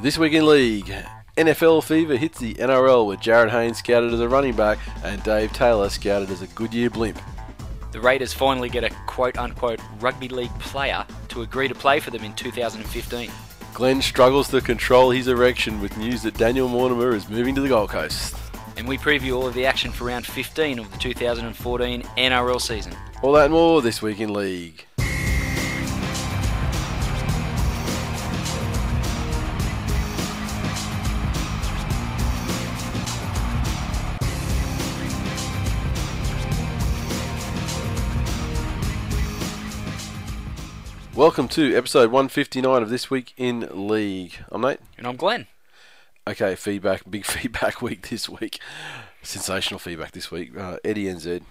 This week in league, NFL fever hits the NRL with Jarryd Haynes scouted as a running back and Dave Taylor scouted as a Goodyear blimp. The Raiders finally get a quote unquote rugby league player to agree to play for them in 2015. Glenn struggles to control his erection with news that Daniel Mortimer is moving to the Gold Coast. And we preview all of the action for round 15 of the 2014 NRL season. All that and more this week in league. Welcome to episode 159 of This Week in League. I'm Nate. And I'm Glenn. Okay, feedback, big feedback week this week. Sensational feedback this week. Uh, Eddie NZ.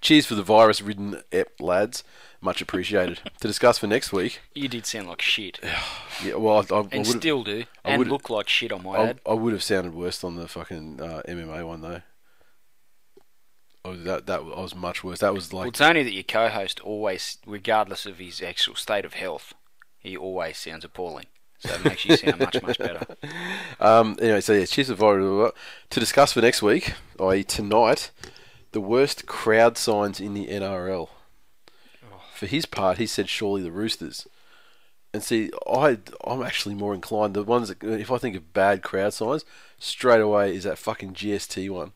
Cheers for the virus ridden ep, lads. Much appreciated. to discuss for next week. You did sound like shit. Yeah, well, I, I, I and still do. I And look like shit, on my I, add. I would have sounded worse on the fucking uh, MMA one though. Oh, that that I was much worse. That was Well, like it's only that your co host always, regardless of his actual state of health, he always sounds appalling. So it makes you sound much, much better. Um, anyway, so yeah, cheers virus. To discuss for next week, i.e. tonight, the worst crowd signs in the NRL. For his part, he said surely the Roosters. And see, I I'm actually more inclined the ones that if I think of bad crowd signs, straight away is that fucking GST one.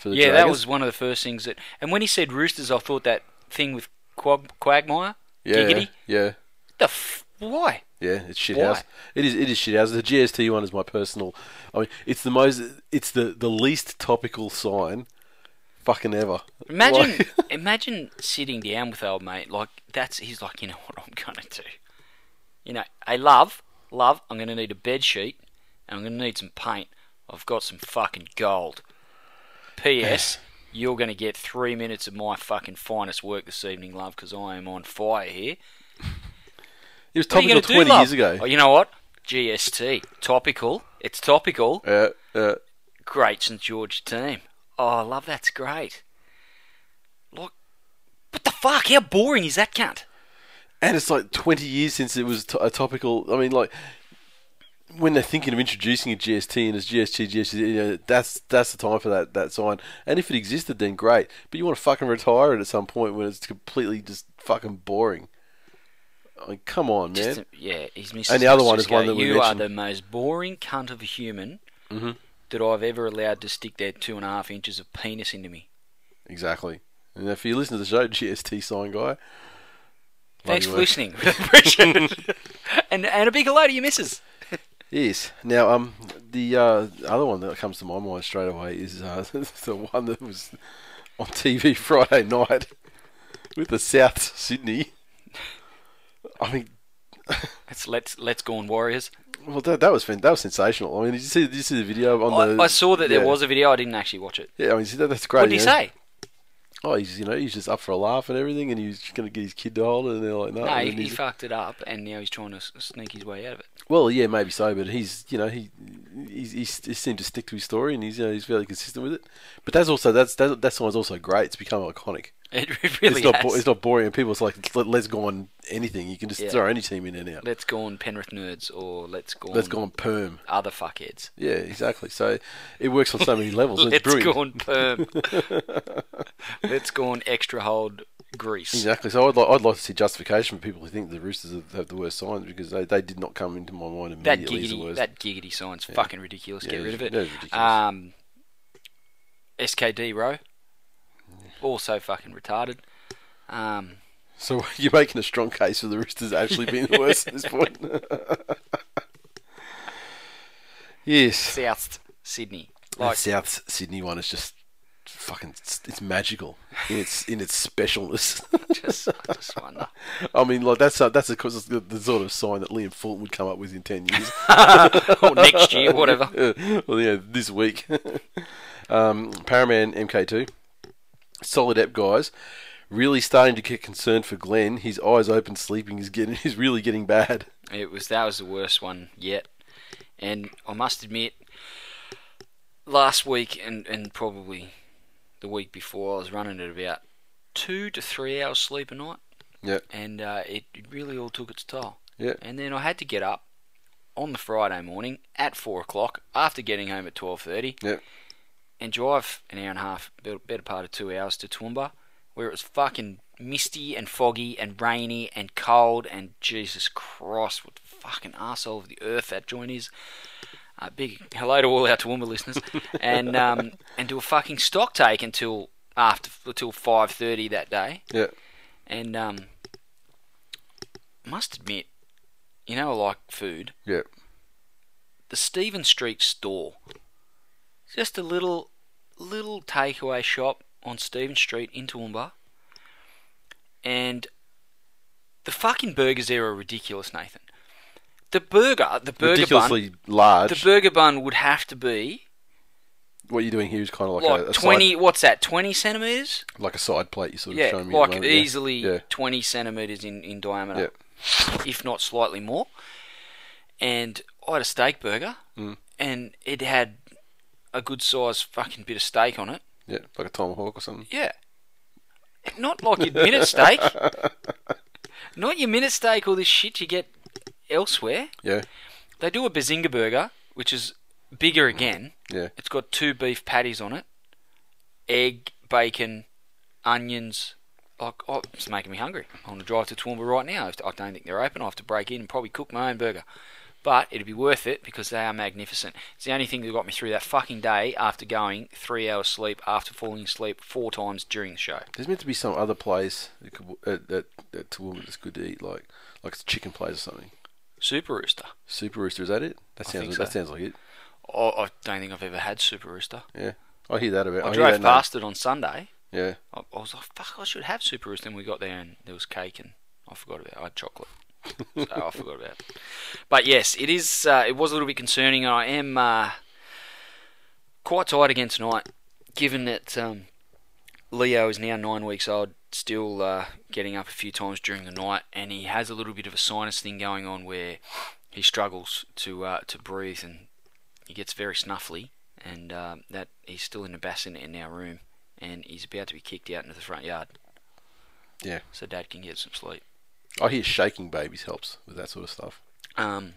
For the Yeah, that was one of the first things that. And when he said Roosters, I thought that thing with Quag, Quagmire. yeah, Giggity. yeah. The f- why? Yeah, it's shit Why? house. It is. It is shit house. The GST one is my personal. I mean, it's the most. It's the the least topical sign, fucking ever. Imagine, Like- imagine sitting down with old mate. Like that's he's like, you know what I'm gonna do. You know, hey love, love. I'm gonna need a bed sheet, and I'm gonna need some paint. I've got some fucking gold. P.S. You're gonna get three minutes of my fucking finest work this evening, love, because I am on fire here. it was What are you topical gonna do, twenty love? years ago. Oh, you know what? GST, topical. It's topical. Uh, uh, Great St George team. Oh, love that's great. Look, what the fuck? How boring is that cunt? and it's like twenty years since it was to- a topical. I mean, like when they're thinking of introducing a GST and it's GST, GST, you know, that's that's the time for that that sign. And if it existed, then great. But you want to fucking retire it at some point when it's completely just fucking boring. I mean, come on, man. A- yeah, he's missing. And the other one is one that we You mentioned. are the most boring cunt of a human Mhm. that I've ever allowed to stick their two and a half inches of penis into me. Exactly. And if you listen to the show, GST sign guy. Thanks for listening. Appreciate it. and and a big hello to your missus. Yes. Now, um, the uh, other one that comes to my mind straight away is uh, the one that was on TV Friday night with the South Sydney. I mean, Let's let's let's go on Warriors. well, that, that was that was sensational. I mean, did you see did you see the video on I, the? I saw that there was a video. I didn't actually watch it. Yeah, I mean, that, that's great. What did he you know. say? Oh, he's you know he's just up for a laugh and everything, and he's just going to get his kid to hold it, and they're like, no. No, he, he fucked it up, and now he's trying to sneak his way out of it. Well, yeah, maybe so, but he's you know he he's, he's, he seemed to stick to his story, and he's you know he's fairly consistent with it. But that's also that's that, that song's also great. It's become iconic. It really it's not bo- it's not boring, and people it's like let's go on anything. You can just Yeah. throw any team in there now. Let's go on Penrith nerds, or let's go on. Let's go on perm. other fuckheads. Yeah, exactly. So it works on so many levels. and Let's brilliant. go on perm. let's go on extra hold grease. Exactly. So I'd like I'd like to see justification for people who think the Roosters have, have the worst signs because they, they did not come into my mind That immediately as the giggity, worst. that giggity sign's fucking ridiculous. Yeah, Get rid of it. that is ridiculous. Um, SKD row, also fucking retarded. Um, So you're making a strong case for the Roosters actually being the worst at this point. yes. South Sydney, That like South Sydney one is just fucking it's, magical in its in its specialness. just, I just wonder. I mean, like that's uh, that's of course the, the sort of sign that Liam Fulton would come up with in ten years. or next year, whatever. Well, yeah, this week. um, Paraman MK2, solid app guys. Really starting to get concerned for Glenn. His eyes open, sleeping is getting is really getting bad. It was that was the worst one yet, and I must admit, last week and and probably the week before, I was running at about two to three hours sleep a night, Yeah, and uh, it, it really all took its toll. yeah, And then I had to get up on the Friday morning at four o'clock after getting home at twelve thirty yeah. and drive an hour and a half, better, better part of two hours to Toowoomba, where it was fucking misty and foggy and rainy and cold and Jesus Christ, what fucking arsehole of the earth that joint is. Uh, big hello to all our Toowoomba listeners, and um, and do a fucking stock take until after until five thirty that day, Yeah, and um, must admit, you know I like food yeah. the Stephen Street store. Just a little little takeaway shop on Stephen Street in Toowoomba. And the fucking burgers there are ridiculous, Nathan. The burger, the burger bun, Ridiculously large. the burger bun would have to be what you're doing here is kind of like, like a, a twenty. side, what's that? Twenty centimeters? like a side plate. You sort of Yeah, showing me. like moment, easily Yeah. twenty centimeters in in diameter, if not slightly more. And I had a steak burger, Mm. and it had a good size fucking bit of steak on it. Yeah, like a tomahawk or something. Yeah. Not like your minute steak. Not your minute steak or this shit you get elsewhere. Yeah, They do a Bazinga burger, which is bigger again. yeah, It's got two beef patties on it, egg, bacon, onions. Like, oh, it's making me hungry. I want to drive to Toowoomba right now. I don't think they're open. I have to break in and probably cook my own burger. But it'd be worth it because they are magnificent. It's the only thing that got me through that fucking day after going three hours sleep after falling asleep four times during the show. There's meant to be some other place that could, uh, at, at, at Toowoomba that's good to eat, like like it's a chicken place or something. Super Rooster. Super Rooster, is that it? That I sounds think that sounds like it. I, I don't think I've ever had Super Rooster. Yeah, I hear that about. I hear drove that name. past it on Sunday. Yeah, I, I was like, fuck, I should have Super Rooster. And we got there and there was cake and I forgot about it. I had chocolate. So I forgot about it. But yes, it is. Uh, it was a little bit concerning. I am uh, quite tired again tonight, given that um, Leo is now nine weeks old, still uh, getting up a few times during the night, and he has a little bit of a sinus thing going on where he struggles to uh, to breathe and he gets very snuffly, and um, that he's still in the bassinet in our room, and he's about to be kicked out into the front yard, yeah. so Dad can get some sleep. I hear shaking babies helps with that sort of stuff. Um,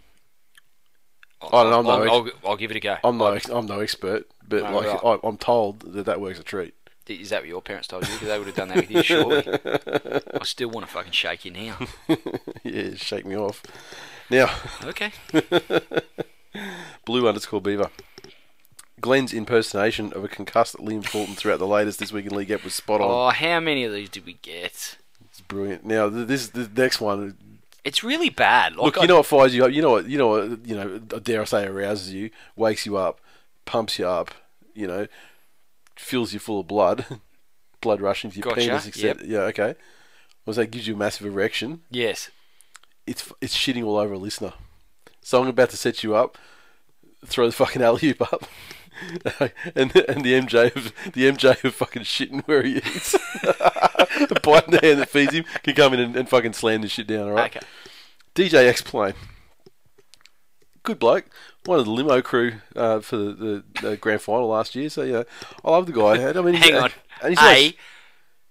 I don't know, I'm I'll, no I'll, I'll give it a go. I'm no ex- I'm no expert, but No, like right. I, I'm told that that works a treat. Is that what your parents told you? Because they would have done that with you, surely. I still want to fucking shake you now. yeah, shake me off. Now, Okay. blue underscore beaver. Glenn's impersonation of a concussed Liam Fulton throughout the latest this week in league ep was spot on. Oh, how many of these did we get? Brilliant. Now th- this the next one. Uh, it's really bad. Like Look, you know what fires you up. You know what you know what you know. Dare I say, arouses you, wakes you up, pumps you up. You know, fills you full of blood, blood rushing to your Gotcha, penis. Except, Yeah, okay. Was that gives you a massive erection? Yes. It's it's shitting all over a listener. So I'm about to set you up. Throw the fucking alley oop up. and and the MJ of the MJ of fucking shitting where he is, the biting the hand that feeds him can come in and, and fucking slam this shit down. All right. Okay. DJ X Plane. Good bloke. One of the limo crew uh, for the, the, the grand final last year. So yeah, I love the guy. I mean, he's- Hang on. And he's, A, also,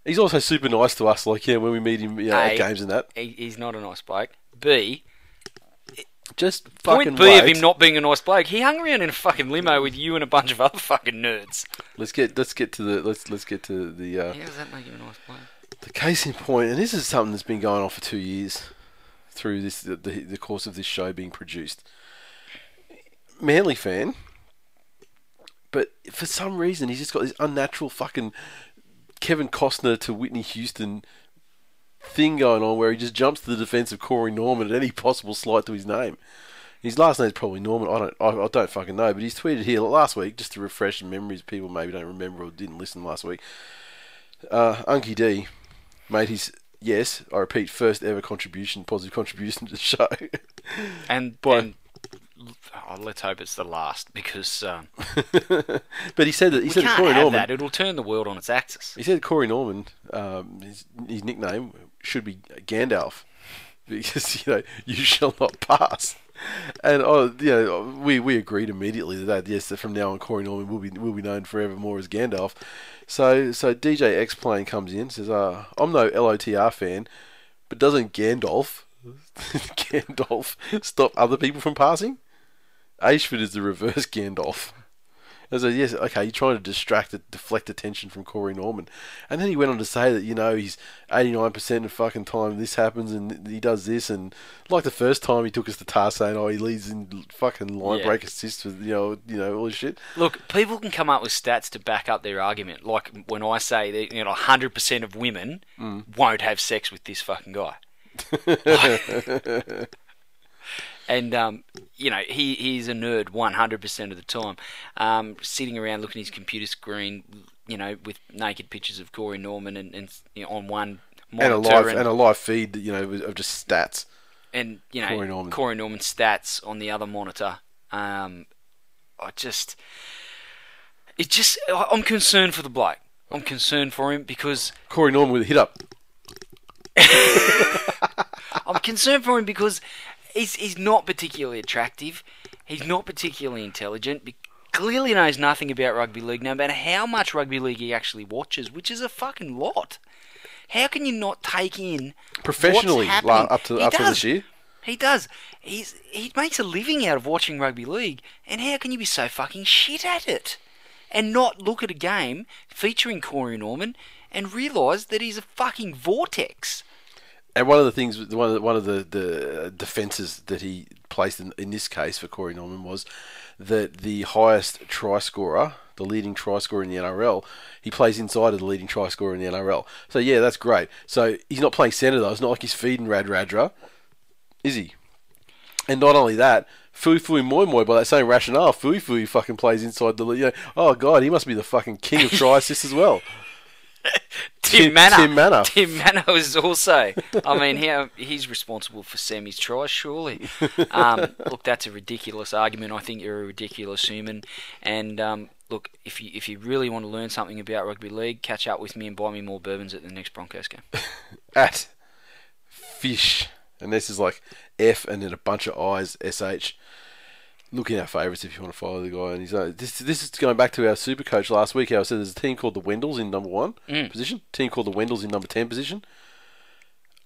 he's also super nice to us. Like yeah, when we meet him know, at games and that. he, he's not a nice bloke. B, Just fucking point B wait. of him not being a nice bloke. He hung around in a fucking limo with you and a bunch of other fucking nerds. Let's get let's get to the let's let's get to the uh, How does that make him a nice bloke? the case in point, and this is something that's been going on for two years through this the, the, the course of this show being produced. Manly fan, but for some reason he's just got this unnatural fucking Kevin Costner to Whitney Houston thing going on where he just jumps to the defence of Corey Norman at any possible slight to his name. His last name's probably Norman. I don't. I, I don't fucking know. But he's tweeted here last week just to refresh memories. People maybe don't remember or didn't listen last week. Uh, Unky D made his yes, I repeat, first ever contribution, positive contribution to the show. And, Boy. and oh, let's hope it's the last because um, but he said that he said Corey Norman. that. It'll turn the world on its axis. He said Corey Norman, um, his, his nickname should be Gandalf because you know you shall not pass. And oh, you know, we we agreed immediately that yes, that from now on Corey Norman will be will be known forevermore as Gandalf. So so DJ X Plane comes in says, uh, "I'm no LOTR fan, but doesn't Gandalf Gandalf stop other people from passing? Ashford is the reverse Gandalf." I said, yes, okay, you're trying to distract, deflect attention from Corey Norman. And then he went on to say that, you know, he's 89% of fucking time this happens and he does this. And like the first time he took us to task saying, oh, he leads in fucking line Yeah. break assists with, you know, you know, all this shit. Look, people can come up with stats to back up their argument. Like when I say that you know 100% of women Mm. won't have sex with this fucking guy. and um, you know he he's a nerd 100% of the time, um, sitting around looking at his computer screen, you know, with naked pictures of Corey Norman and, and you know, on one And a monitor live, and, and a live feed, you know, of just stats. and you know Corey Norman. Corey Norman stats on the other monitor. Um, I just, it just, I'm concerned for the bloke. I'm concerned for him because Corey Norman with a hit up. I'm concerned for him because he's he's not particularly attractive. He's not particularly intelligent. Be- clearly knows nothing about rugby league, no matter how much rugby league he actually watches, which is a fucking lot. How can you not take in Professionally, up to He up to does. this year. He does. He's he makes a living out of watching rugby league, and how can you be so fucking shit at it, and not look at a game featuring Corey Norman and realise that he's a fucking vortex? And one of the things, one of the, one of the, the defences that he placed in, in this case for Corey Norman was that the highest try scorer, the leading try scorer in the NRL, he plays inside of the leading try scorer in the NRL. So yeah, that's great. So he's not playing centre though. It's not like he's feeding Radradra, is he? And not only that, Fuifui Moimoi, by that same rationale, Fuifui fucking plays inside the. You know, oh god, he must be the fucking king of try assists as well. Tim, Mannah. Tim Mannah. Tim Mannah is also. I mean, how he's responsible for Sammy's tries, surely. Um, look, that's a ridiculous argument. I think you're a ridiculous human. And um, look, if you if you really want to learn something about rugby league, catch up with me and buy me more bourbons at the next Broncos game. at fish, and this is like F and then a bunch of I's sh. Look in our favourites if you want to follow the guy. And he's uh, this. This is going back to our super coach last week. How I said there's a team called the Wendells in number one position, team called the Wendells in number ten position.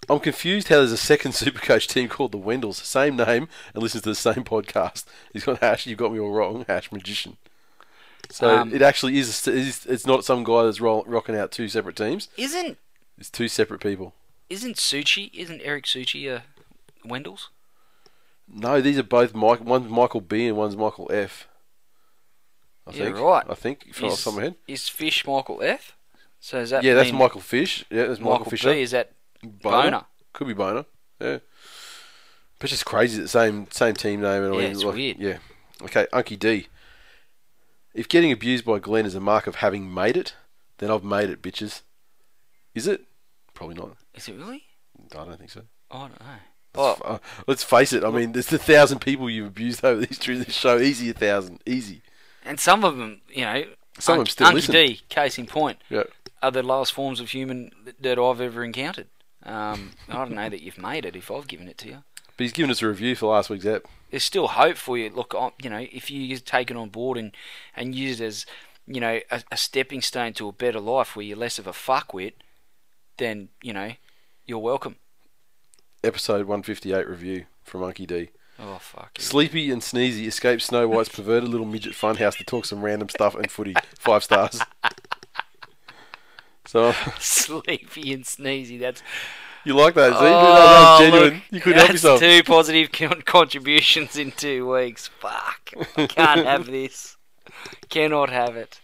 I'm confused how there's a second super coach team called the Wendells, same name, and listens to the same podcast. He's got Hash. you've got me all wrong, Hash Magician. So Um, it actually is. It's, it's not some guy that's roll, rocking out two separate teams. Isn't It's two separate people. isn't Suchi? Isn't Eric Suchi a Wendell's? No, these are both Mike. One's Michael B and one's Michael F. I Yeah, think. right. I think. If I off the top of my head. is Fish Michael F? So is that Yeah, that's Michael Fish. Yeah, that's Michael, Michael Fisher. B? Is that Boner? Could be Boner. Yeah. But it's just crazy. The same same team name and all. Yeah, it's like, weird. Yeah. Okay, Unky D. If getting abused by Glenn is a mark of having made it, then I've made it, bitches. Is it? Probably not. Is it really? I don't think so. Oh, I don't know. Let's, Oh, uh, let's face it. I mean, there's a thousand people you've abused over the history of this show. Easy a thousand. Easy. and some of them, you know, Some of them still Unky listen. D, case in point, Yeah. are the last forms of human that I've ever encountered. Um, I don't know that you've made it if I've given it to you. But he's given us a review for last week's ep. There's still hope for you. Look, I- you know, if you take it on board and, and use it as, you know, a, a stepping stone to a better life where you're less of a fuckwit, then, you know, you're welcome. Episode 158 review from Monkey D. Oh, fuck. you. Sleepy and Sneezy escape Snow White's perverted little midget funhouse to talk some random stuff and footy. Five stars. So uh, Sleepy and sneezy. That's you like that? See? Oh, was genuine. look, you couldn't help that's yourself. two positive contributions in two weeks. Fuck. I can't have this. Cannot have it.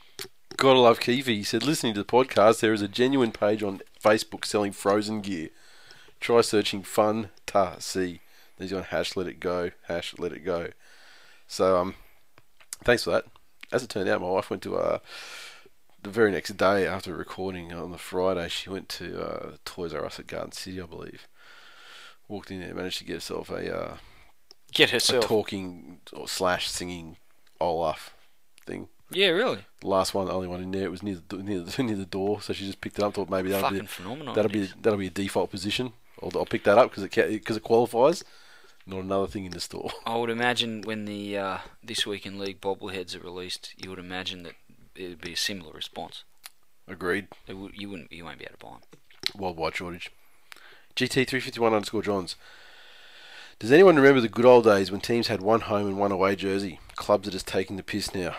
Gotta love Kiwi. He said, listening to the podcast, there is a genuine page on Facebook selling frozen gear. Try searching Fun Ta See. Then he's gone hash let it go, hash let it go. So um, thanks for that. As it turned out, my wife went to uh, the very next day after recording on the Friday. She went to uh, Toys R Us at Garden City, I believe. Walked in there, managed to get herself a, uh, Get herself a talking or slash singing Olaf thing. Yeah, really. The last one, the only one in there, it was near the near the, near the door. So she just picked it up. Thought maybe that'll Fucking be phenomenal. that'll be that'll be a default position. I'll, I'll pick that up because it because it qualifies. Not another thing in the store. I would imagine when the uh, this week in league bobbleheads are released, you would imagine that it would be a similar response. Agreed. It would, you wouldn't, you won't be able to buy them. Worldwide shortage. GT three fifty one underscore Johns. Does anyone remember the good old days when teams had one home and one away jersey? Clubs are just taking the piss now.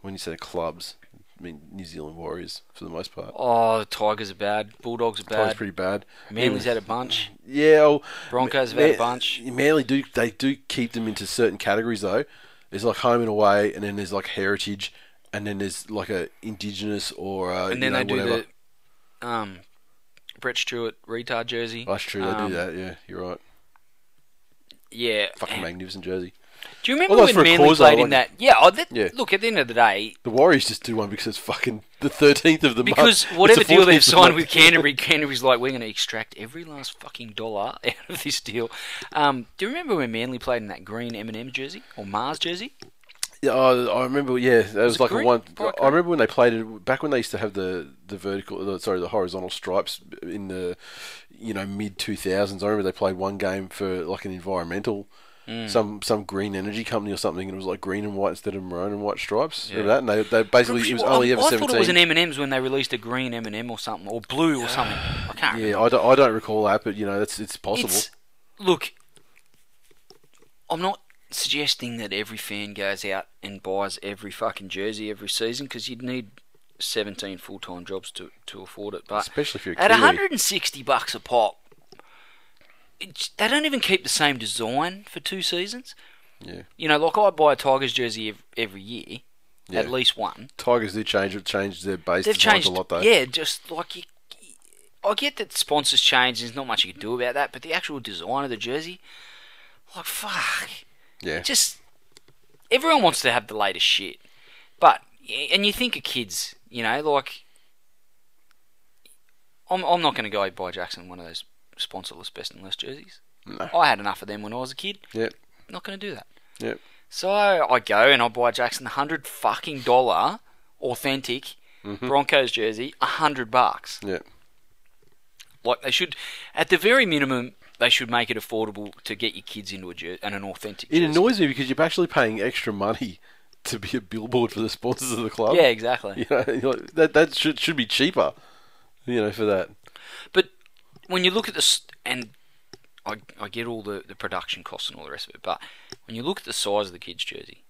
When you say clubs, I mean New Zealand Warriors for the most part. Oh, the Tigers are bad. Bulldogs are bad. Tigers pretty bad. Manly's had a bunch. Yeah, oh, Broncos have had a bunch. Manly do they do keep them into certain categories though. There's like home and away, and then there's like heritage, and then there's like a indigenous or uh, And then you know, they do whatever. the um, Brett Stewart retard jersey. That's true. They Um, do that. Yeah, you're right. Yeah. Fucking magnificent jersey. Do you remember when for a Manly cause, played in like- that? Yeah. Oh, that, Yeah. Look, at the end of the day, The Warriors just do one because it's fucking the 13th of the month. because month. whatever It's the deal 14th they've of the signed month. with Canterbury, Canterbury's like, we're going to extract every last fucking dollar out of this deal. Um, do you remember when Manly played in that green M&M jersey or Mars jersey? Yeah, I, I remember. Yeah, that was, it like a green? one. I remember when they played it back when they used to have the the vertical, the, sorry, the horizontal stripes in the you know mid two thousands. I remember they played one game for like an environmental. Mm. Some some green energy company or something, and it was like green and white instead of maroon and white stripes. Yeah. Remember that? And they, they basically it was only I, ever I seventeen. thought it was an M&M's when they released a green M&M or something, or blue or something. I can't yeah, remember. I don't, I don't recall that, but you know that's it's possible. It's, look, I'm not suggesting that every fan goes out and buys every fucking jersey every season because you'd need 17 full-time jobs to, to afford it. But Especially if you're a at Kiwi. 160 bucks a pop, they don't even keep the same design for two seasons. Yeah, You know, like I buy a Tigers jersey ev- every year, Yeah. at least one. Tigers do change change their base They've changed a lot though. Yeah, just like you. I get that sponsors change. And there's not much you can do about that, but the actual design of the jersey, like fuck, yeah. just everyone wants to have the latest shit, but and you think of kids, you know, like I'm I'm not going to go buy Jackson one of those sponsorless best and less jerseys. No. I had enough of them when I was a kid. Yep. Not going to do that. Yep. So I go and I buy Jackson the hundred fucking dollar authentic Mm-hmm. Broncos jersey, a hundred bucks. Yep. Like they should, at the very minimum, they should make it affordable to get your kids into a jer- and an authentic. It jersey. annoys me because you're actually paying extra money to be a billboard for the sponsors of the club. Yeah, exactly. You know, like, that that should should be cheaper. You know, for that. But when you look at this, and I, I get all the, the production costs and all the rest of it, but when you look at the size of the kids' jersey,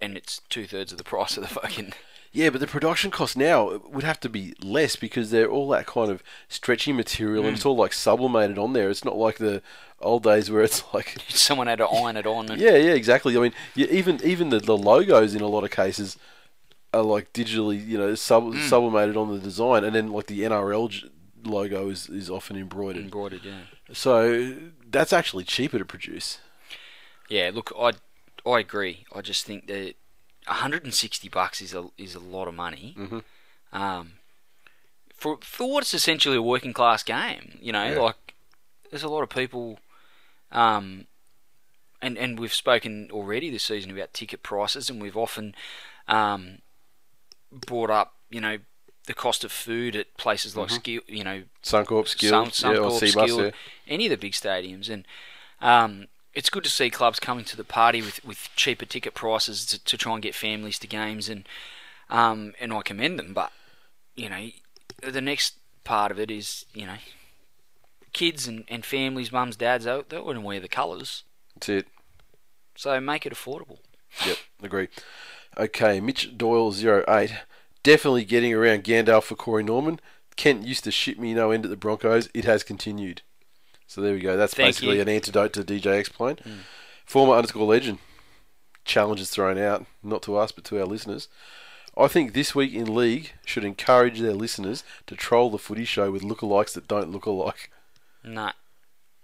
and it's two thirds of the price of the fucking. Yeah, but the production cost now would have to be less because they're all that kind of stretchy material and it's mm. all like sublimated on there. It's not like the old days where it's like Someone had to iron it on. And, Yeah, yeah, exactly. I mean, yeah, even even the, the logos in a lot of cases are like digitally, you know, sub, mm. sublimated on the design, and then like the NRL logo is, is often embroidered. Embroidered, yeah. So that's actually cheaper to produce. Yeah, look, I I agree. I just think that 160 bucks is a is a lot of money. Mhm. Um, for for what's essentially a working class game, you know, Yeah. like there's a lot of people, um, and and we've spoken already this season about ticket prices, and we've often, um, brought up, you know, the cost of food at places like Skill, you know, Suncorp, Skill, yeah, or Suncorp, Seabus, Skill, yeah. any of the big stadiums, and um, it's good to see clubs coming to the party with, with cheaper ticket prices to, to try and get families to games, and um, and I commend them. But you know, the next part of it is you know, kids and, and families, mums, dads, they, they to wear the colours, That's it. so make it affordable. Yep, agree. Okay, Mitch Doyle 08. Definitely getting around Gandalf for Corey Norman. Kent used to shit me no end at the Broncos. It has continued. So there we go. That's Thank basically you. an antidote to DJ Explain. Former underscore legend. Challenges thrown out, not to us, but to our listeners. I think this week in league should encourage their listeners to troll the footy show with lookalikes that don't look alike. No,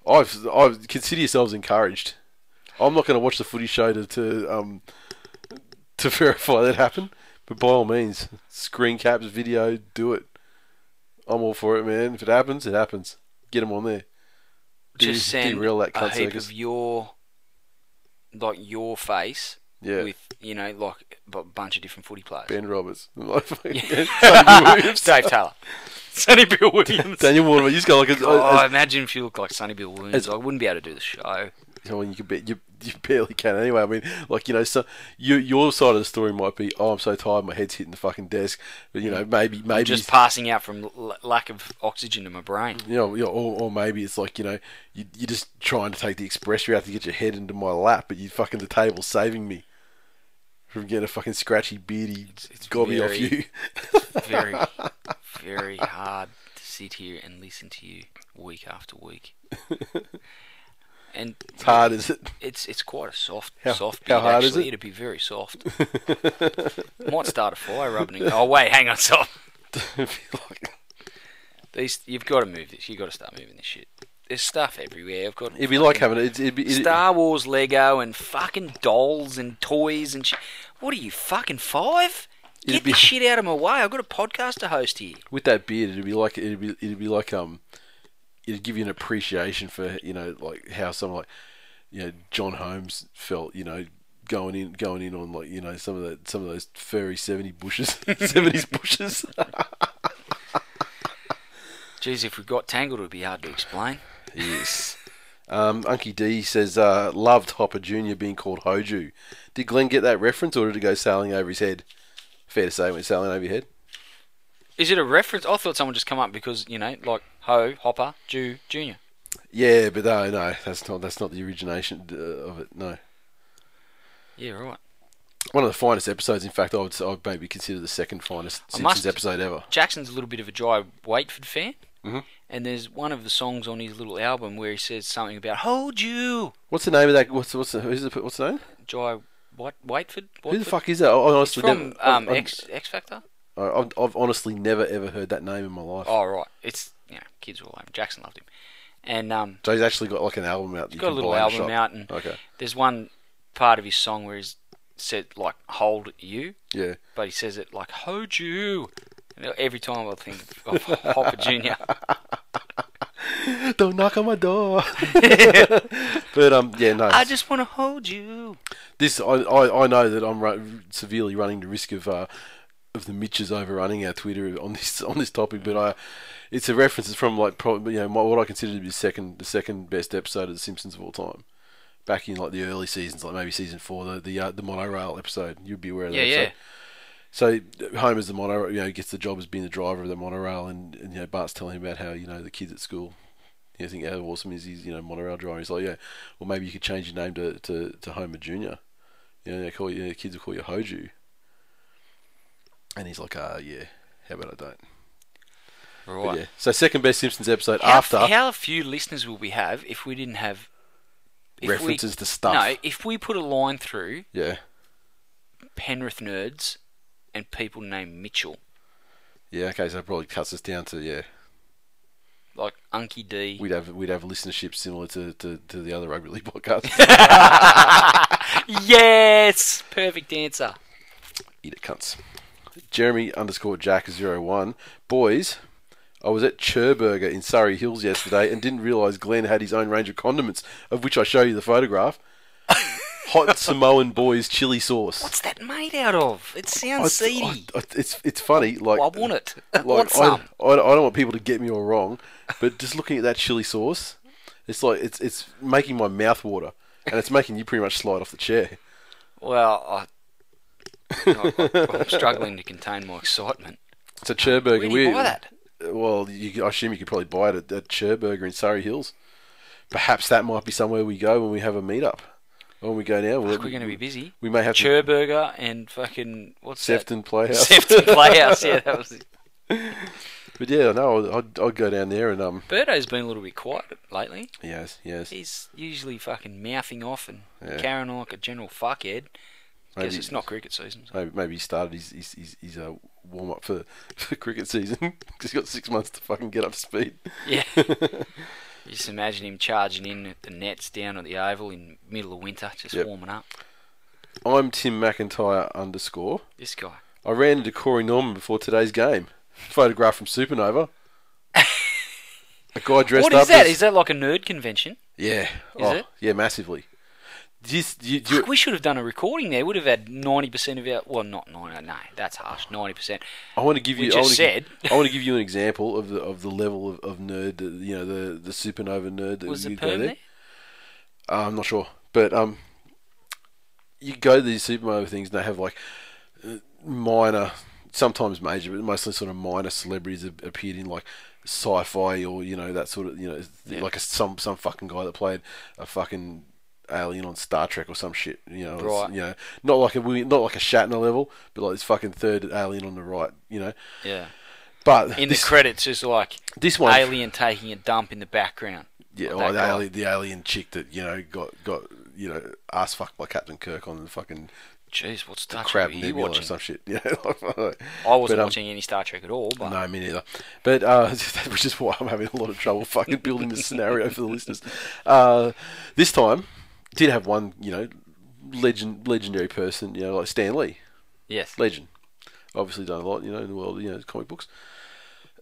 I've, I've consider yourselves encouraged. I'm not going to watch the footy show to to, um, to verify that happened, but by all means, screen caps, video, do it. I'm all for it, man. If it happens, it happens. Get them on there. De- Just send derail that a heap circus. of your, like your face Yeah. with you know like a bunch of different footy players. Ben Roberts, Like, Sonny Bill Williams. Dave Taylor, Sonny Bill Williams. Daniel Waterman. You just go like a, Oh, imagine if you look like Sonny Bill Williams. I wouldn't be able to do the show. I mean, you, be, you you barely can anyway. I mean, like you know, so you, your side of the story might be, oh, I'm so tired, my head's hitting the fucking desk. But you know, maybe maybe I'm just passing out from l- lack of oxygen in my brain. you know, you know, or, or maybe it's like you know, you, you're just trying to take the express route to get your head into my lap, but you fucking the table saving me from getting a fucking scratchy, beardy it's gobby off very- you. Very, very hard to sit here and listen to you week after week. And It's hard, is it? It's it's quite a soft How- soft how hard is actually. it? It'd be very soft. Might start a fire rubbing it. Oh wait, hang on, stop. These you've got to move this. You've got to start moving this shit. There's stuff everywhere. I've got it'd be like having it. It'd be, it'd, Star Wars Lego and fucking dolls and toys and shit. What are you fucking five? Get be- the shit out of my way. I've got a podcast to host here. with that beard, it'd be like it'd be it'd be like um, it'd give you an appreciation for you know like how someone like you know John Holmes felt you know going in going in on like you know some of the some of those furry seventy bushes seventies bushes. Jeez, if we got tangled, it would be hard to explain. yes. Um, Unky D says uh, loved Hopper Junior being called Hoju. Did Glenn get that reference, or did it go sailing over his head? Fair to say, it went sailing over your head. Is it a reference? I thought someone just come up because you know, like Ho, Hopper, Jew, Junior. Yeah, but no, no, that's not that's not the origination uh, of it. No. Yeah, right. One of the finest episodes. In fact, I would I would maybe consider the second finest I Simpsons must- episode ever. Jackson's a little bit of a Jai Waetford fan, Mhm. and there's one of the songs on his little album where he says something about "Hold you." What's the name of that? What's what's the, who's the, what's the name? Dry what Waitford? Who the Watford? fuck is that? I I It's from never, um, X Factor. I've, I've, honestly never ever heard that name in my life. Oh right, it's you know kids all over. him. Jackson loved him, and um, So he's actually got like an album out. he's got a little album out, and Okay. there's one part of his song where he's said like "Hold you," Yeah. but he says it like "Hold you." And every time I think of Hopper Junior. Don't knock on my door. but um, yeah, no. I just want to hold you. this I, I, I know that I'm ru- severely running the risk of uh, of the Mitches overrunning our Twitter on this on this topic, but I it's a reference. It's from like probably you know my, what I consider to be the second the second best episode of The Simpsons of all time. Back in like the early seasons, like maybe season four, the the uh, the monorail episode. You'd be aware of that. Yeah, episode. yeah. So Homer's the monorail, you know, gets the job as being the driver of the monorail, and, and you know Bart's telling him about how you know the kids at school, you know, think how awesome is he's you know monorail driver. He's like, yeah, well maybe you could change your name to to, to Homer Junior. You know, they call you the kids will call you Hoju. And he's like, uh, yeah, how about I don't? But Right. yeah. So second best Simpsons episode How, after how few listeners will we have if we didn't have if we- references to stuff. No, if we put a line through Yeah, Penrith nerds and people named Mitchell, yeah. Okay, so probably cuts us down to yeah. like Unky D. We'd have we'd have listenership similar to, to, to the other rugby league podcasts. yes, perfect answer. Eat it, cunts. Jeremy underscore Jack zero one. Boys, I was at Chur Burger in Surry Hills yesterday and didn't realise Glenn had his own range of condiments, of which I show you the photograph. Hot Samoan boys chili sauce. What's that made out of? It sounds I- seedy. I- I- it's it's funny. Like I want it. Like want I, some. I, I don't want people to get me all wrong, but just looking at that chili sauce, it's like it's it's making my mouth water, and it's making you pretty much slide off the chair. Well, I'm struggling to contain my excitement. It's a Chur Burger. Where do you buy that? Well, you, I assume you could probably buy it at, at Chur Burger in Surry Hills. Perhaps that might be somewhere we go when we have a meetup. When we go now, Fuck, we're going to be busy. We may have to Chur Burger and fucking what's that? Sefton Playhouse. Sefton Playhouse. Yeah, that was it. but yeah, no, I'd, I'd go down there and um, Birdo's been a little bit quiet lately. yes, yes, He's usually fucking mouthing off and Yeah. carrying on like a general fuckhead. Guess it's not cricket season. so- maybe, maybe he started his his, his, his uh, warm up for, for cricket season because he's got six months to fucking get up to speed. Yeah. You just imagine him charging in at the nets down at the Oval in middle of winter, just Yep. warming up. I'm Tim McIntyre underscore. This guy. I ran into Corey Norman before today's game. Photograph from Supernova. A guy dressed What up is that? as- Is that like a nerd convention? Yeah. Is oh, it? Yeah, massively. You, you, Fuck, we should have done a recording there. Would have had ninety percent of our. Well, not ninety. No, that's harsh. Ninety percent. I want to give you. I want to said. Give, I want to give you an example of the of the level of, of nerd. That, you know the the supernova nerd that Was you go there. there? Uh, I'm not sure, but um, you go to these supernova things and they have like uh, minor, sometimes major, but mostly sort of minor celebrities have appeared in like sci-fi or you know that sort of you know Yeah. like a, some some fucking guy that played a fucking alien on Star Trek or some shit. You know, Right. you know, not like a not like a Shatner level, but like this fucking third alien on the right. You know, Yeah. but In this, the credits, is like this one, alien taking a dump in the background. yeah, Like oh, the guy. alien, the alien chick that you know got got you know ass fucked by Captain Kirk on the fucking Jeez, what Star Trek are you nebula or watching? some shit. Yeah, I wasn't But, um, watching any Star Trek at all, but No, me neither. But uh, which is why I'm having a lot of trouble fucking building this scenario for the listeners. Uh, this time, did have one, you know, legend, legendary person, you know, like Stan Lee, yes. legend. Obviously done a lot, you know, in the world, you know, comic books.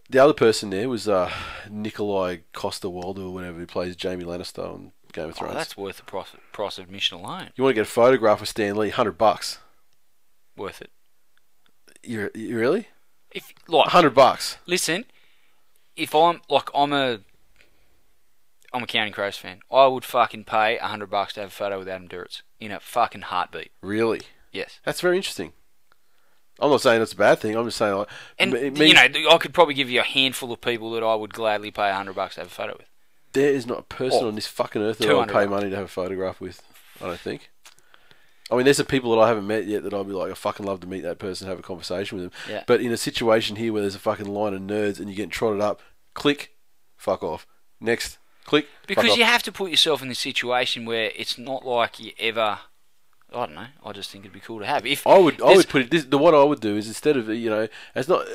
The other person there was uh, Nikolai Costa Wilder or whatever, who plays Jaime Lannister on Game of Oh, Thrones. that's worth the price, price of admission alone. You want to get a photograph of Stan Lee, hundred bucks. Worth it. You, you really? If like, hundred bucks. listen, if I'm like I'm a I'm a Counting Crows fan, I would fucking pay a hundred bucks to have a photo with Adam Duritz in a fucking heartbeat. Really? Yes. That's very interesting. I'm not saying it's a bad thing. I'm just saying like, And it you know, I could probably give you a handful of people that I would gladly pay a hundred bucks to have a photo with. there is not a person on this fucking earth that 200 pay money to have a photograph with. I don't think. I mean, there's some people that I haven't met yet that I'd be like, I fucking love to meet that person, and have a conversation with them. Yeah. But in a situation here where there's a fucking line of nerds and you're getting trotted up, click, fuck off. Next, click. Because you have to put yourself in the situation where it's not like you ever. I don't know. I just think it'd be cool to have. If I would, I would put it. This, the what I would do is instead of you know, it's not.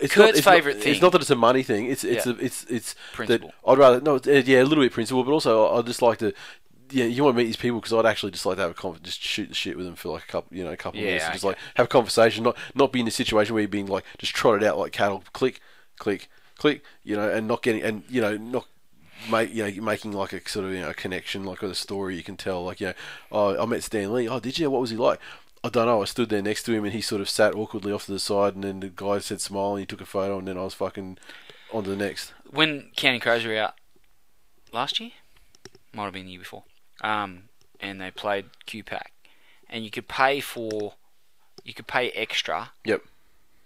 It's Kurt's not, it's favourite not, thing- It's not that it's a money thing. It's it's Yeah. a, it's it's Principle. That I'd rather no. yeah, a little bit principle, but also I'd just like to. Yeah, you want to meet these people because I'd actually just like to have a con- just shoot the shit with them for like a couple, you know, a couple of Yeah, minutes, and just like have a conversation, not not be in a situation where you're being like just trotted out like cattle, click, click, click, you know, and not getting and you know not make you know making like a sort of you know a connection like with a story. You can tell like you know oh I met Stan Lee. Oh did you? What was he like? I don't know. I stood there next to him and he sort of sat awkwardly off to the side and then the guy said smile and he took a photo and then I was fucking on to the next. When Counting Crows were out last year, might have been the year before, um, and they played QPAC, and you could pay for, you could pay extra yep.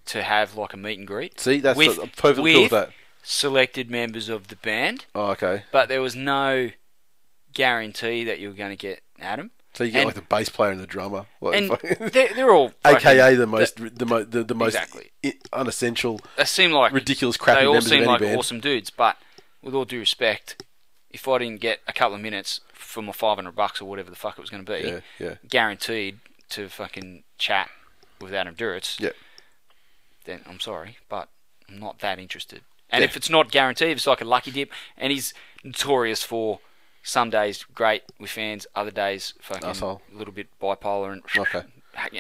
to have like a meet and greet. see that's with, I'm perfectly cool with that selected members of the band, oh okay but there was no guarantee that you were going to get Adam. so you get And- like the bass player and the drummer like And they're, they're all AKA the most the, mo- the, the most Exactly. unessential They seem like ridiculous crappy They all seem like band. awesome dudes, but with all due respect, if I didn't get a couple of minutes for my five hundred bucks or whatever the fuck it was going to be, yeah yeah guaranteed to fucking chat with Adam Duritz, yeah then I'm sorry, but I'm not that interested. And Yeah. if it's not guaranteed, if it's like a lucky dip, and he's notorious for some days great with fans, other days fucking Asshole. a little bit bipolar and Okay.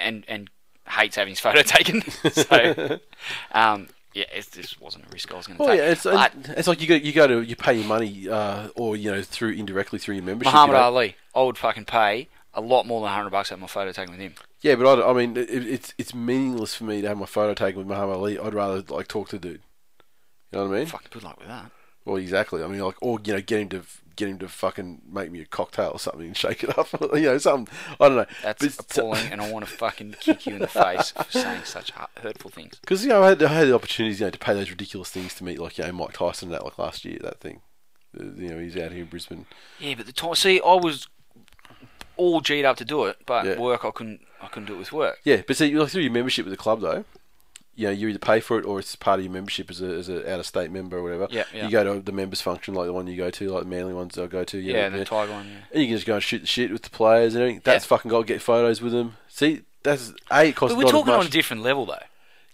and and hates having his photo taken. so, um, yeah, it just wasn't a risk I was going to Oh take. yeah, it's but it's like you go you go to you pay your money uh, or you know through indirectly through your membership. Muhammad you know. Ali, I would fucking pay a lot more than hundred bucks to have my photo taken with him. Yeah, but I, I mean it, it's it's meaningless for me to have my photo taken with Muhammad Ali. I'd rather like talk to the dude. You know what I mean? Fucking good luck with that. Well, exactly. I mean, like, or you know, get him to get him to fucking make me a cocktail or something and shake it up. you know, something. I don't know. That's But appalling, and I want to fucking kick you in the face for saying such hurtful things. Because you know, I had, I had the opportunities, you know, to pay those ridiculous things to meet, like you know, Mike Tyson and that, like last year, that thing. You know, he's out here in Brisbane. Yeah, but the time. See, I was all G'd up to do it, but Yeah. work I couldn't. I couldn't do it with work. Yeah, but see, like through your membership with the club though, you know, you either pay for it or it's part of your membership as a as a out of state member or whatever. Yeah, yeah. You go to the members function like the one you go to, like the Manly ones I go to. you Yeah, know, the Tiger one. Yeah. and you can just go and shoot the shit with the players and everything. That's Yeah. fucking gold. Get photos with them. See, that's a it costs But we're talking on a different level, though.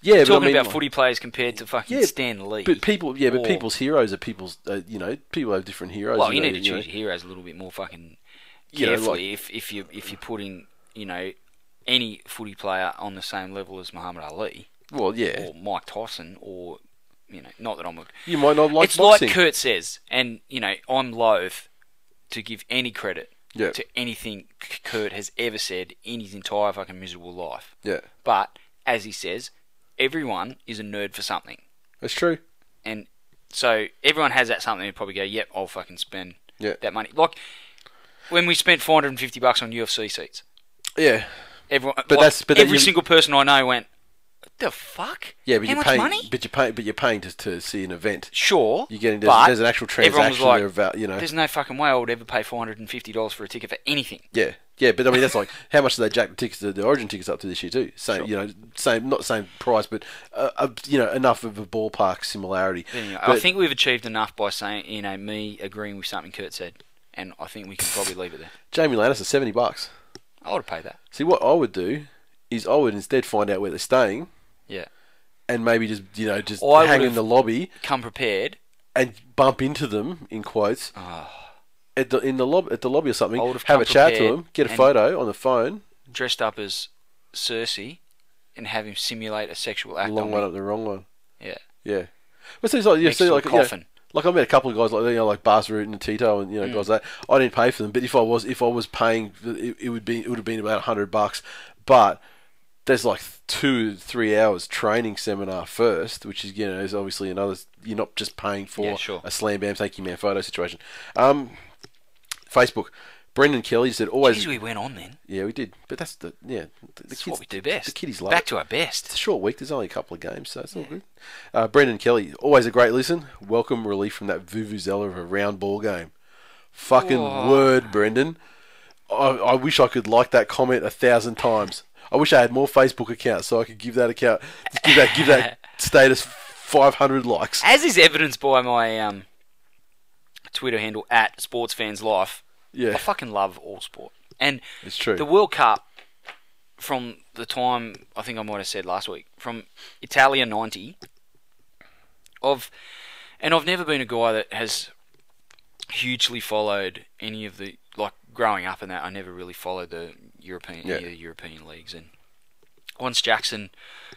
Yeah, but I talking mean, about footy players compared to fucking Yeah, Stan Lee. But people, yeah, but people's heroes are people's. Uh, you know, people have different heroes. Well, you know, need to know. choose your heroes a little bit more fucking You know, carefully. if if you if you're putting you know any footy player on the same level as Muhammad Ali Well, yeah, or Mike Tyson or you know not that I'm a you might not like it's boxing. like Kurt says, and you know I'm loath to give any credit Yeah. to anything Kurt has ever said in his entire fucking miserable life. yeah, But as he says, everyone is a nerd for something, that's true. and so everyone has that something. They probably go, "Yep, I'll fucking spend Yeah. that money." Like when we spent 450 bucks on UFC seats, Yeah, everyone, But like, that's- but every you- single person I know went, "What the fuck? yeah, but How you're much paying, money?" but you're paying, but you're paying to, to see an event. Sure, You're getting there's, but there's an actual everyone was transaction like, there about you know. There's no fucking way I would ever pay four hundred and fifty dollars for a ticket for anything. Yeah, yeah, but I mean that's like how much did they jack the tickets, the Origin tickets up to this year too? Same, you know, same, not same price, but uh, uh, you know enough of a ballpark similarity. Anyway, I But- think we've achieved enough by saying, you know, me agreeing with something Kurt said, and I think we can probably leave it there. Jaime Lannister seventy bucks. I would have paid that. See, what I would do is I would instead find out where they're staying Yeah, and maybe just you know just I hang in would've- the lobby come prepared. and bump into them in quotes at the in the lob at the lobby or something. I would've Have a chat to prepared them, get a and- photo on the phone. dressed up as Cersei, and have him simulate a sexual act long on one me. up the wrong one. Yeah, Yeah. But see, it's like, Next see, to a like, you know, coffin. like I met a couple of guys like you know, like Bas Rutten and Tito and you know Mm. guys like that. I didn't pay for them, but if I was if I was paying, it, it would be it would have been about hundred bucks. But there's like two three hours training seminar first, which is you know is obviously another. You're not just paying for Yeah, sure. a slam bam thank you man photo situation. Um, Facebook. Brendan Kelly said always. Jeez, we went on then. yeah, we did, but that's the yeah. The, the That's kids, what we do best. The kiddies love Back it. to our best. It's a short week. There's only a couple of games, so it's all good. Uh, Brendan Kelly, always a great listen. Welcome relief from that vuvuzela of a round ball game. Fucking Whoa. word, Brendan. I, I wish I could like that comment a thousand times. I wish I had more Facebook accounts so I could give that account, give that, give that status 500 likes. As is evidenced by my um, Twitter handle at SportsFansLife. Yeah. I fucking love all sport, and It's true. The World Cup, from the time I think I might have said last week, from Italia '90, of, and I've never been a guy that has hugely followed any of the like growing up in that. I never really followed the European Yeah. the European leagues, and once Jackson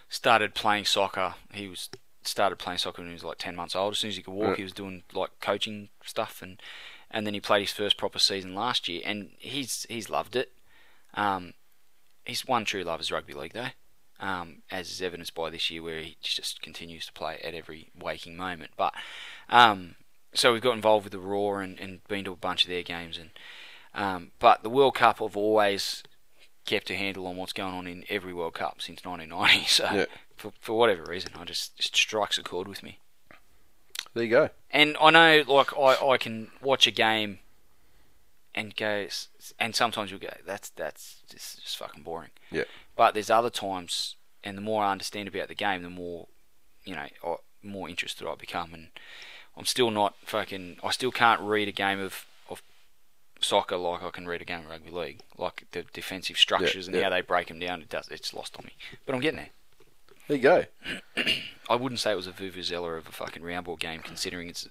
started playing soccer, he was started playing soccer when he was like ten months old. As soon as he could walk, Yeah. he was doing like coaching stuff, and and then he played his first proper season last year, and he's he's loved it. Um, his one true love is rugby league, though, um, as is evidenced by this year, where he just continues to play at every waking moment. But um, so we've got involved with the Roar and, and been to a bunch of their games, and um, but the World Cup I've always kept a handle on what's going on in every World Cup since 1990. So Yeah. for for whatever reason, I just just strikes a chord with me. There you go. And I know, like, I, I can watch a game and go, and sometimes you'll go, that's that's just, just fucking boring. Yeah. But there's other times, and the more I understand about the game, the more, you know, I, more interested I become. And I'm still not fucking, I still can't read a game of, of soccer like I can read a game of rugby league. Like the defensive structures and yeah. how they break them down, it does, it's lost on me. But I'm getting there. There you go. I wouldn't say it was a vuvuzela of a fucking round ball game, considering it's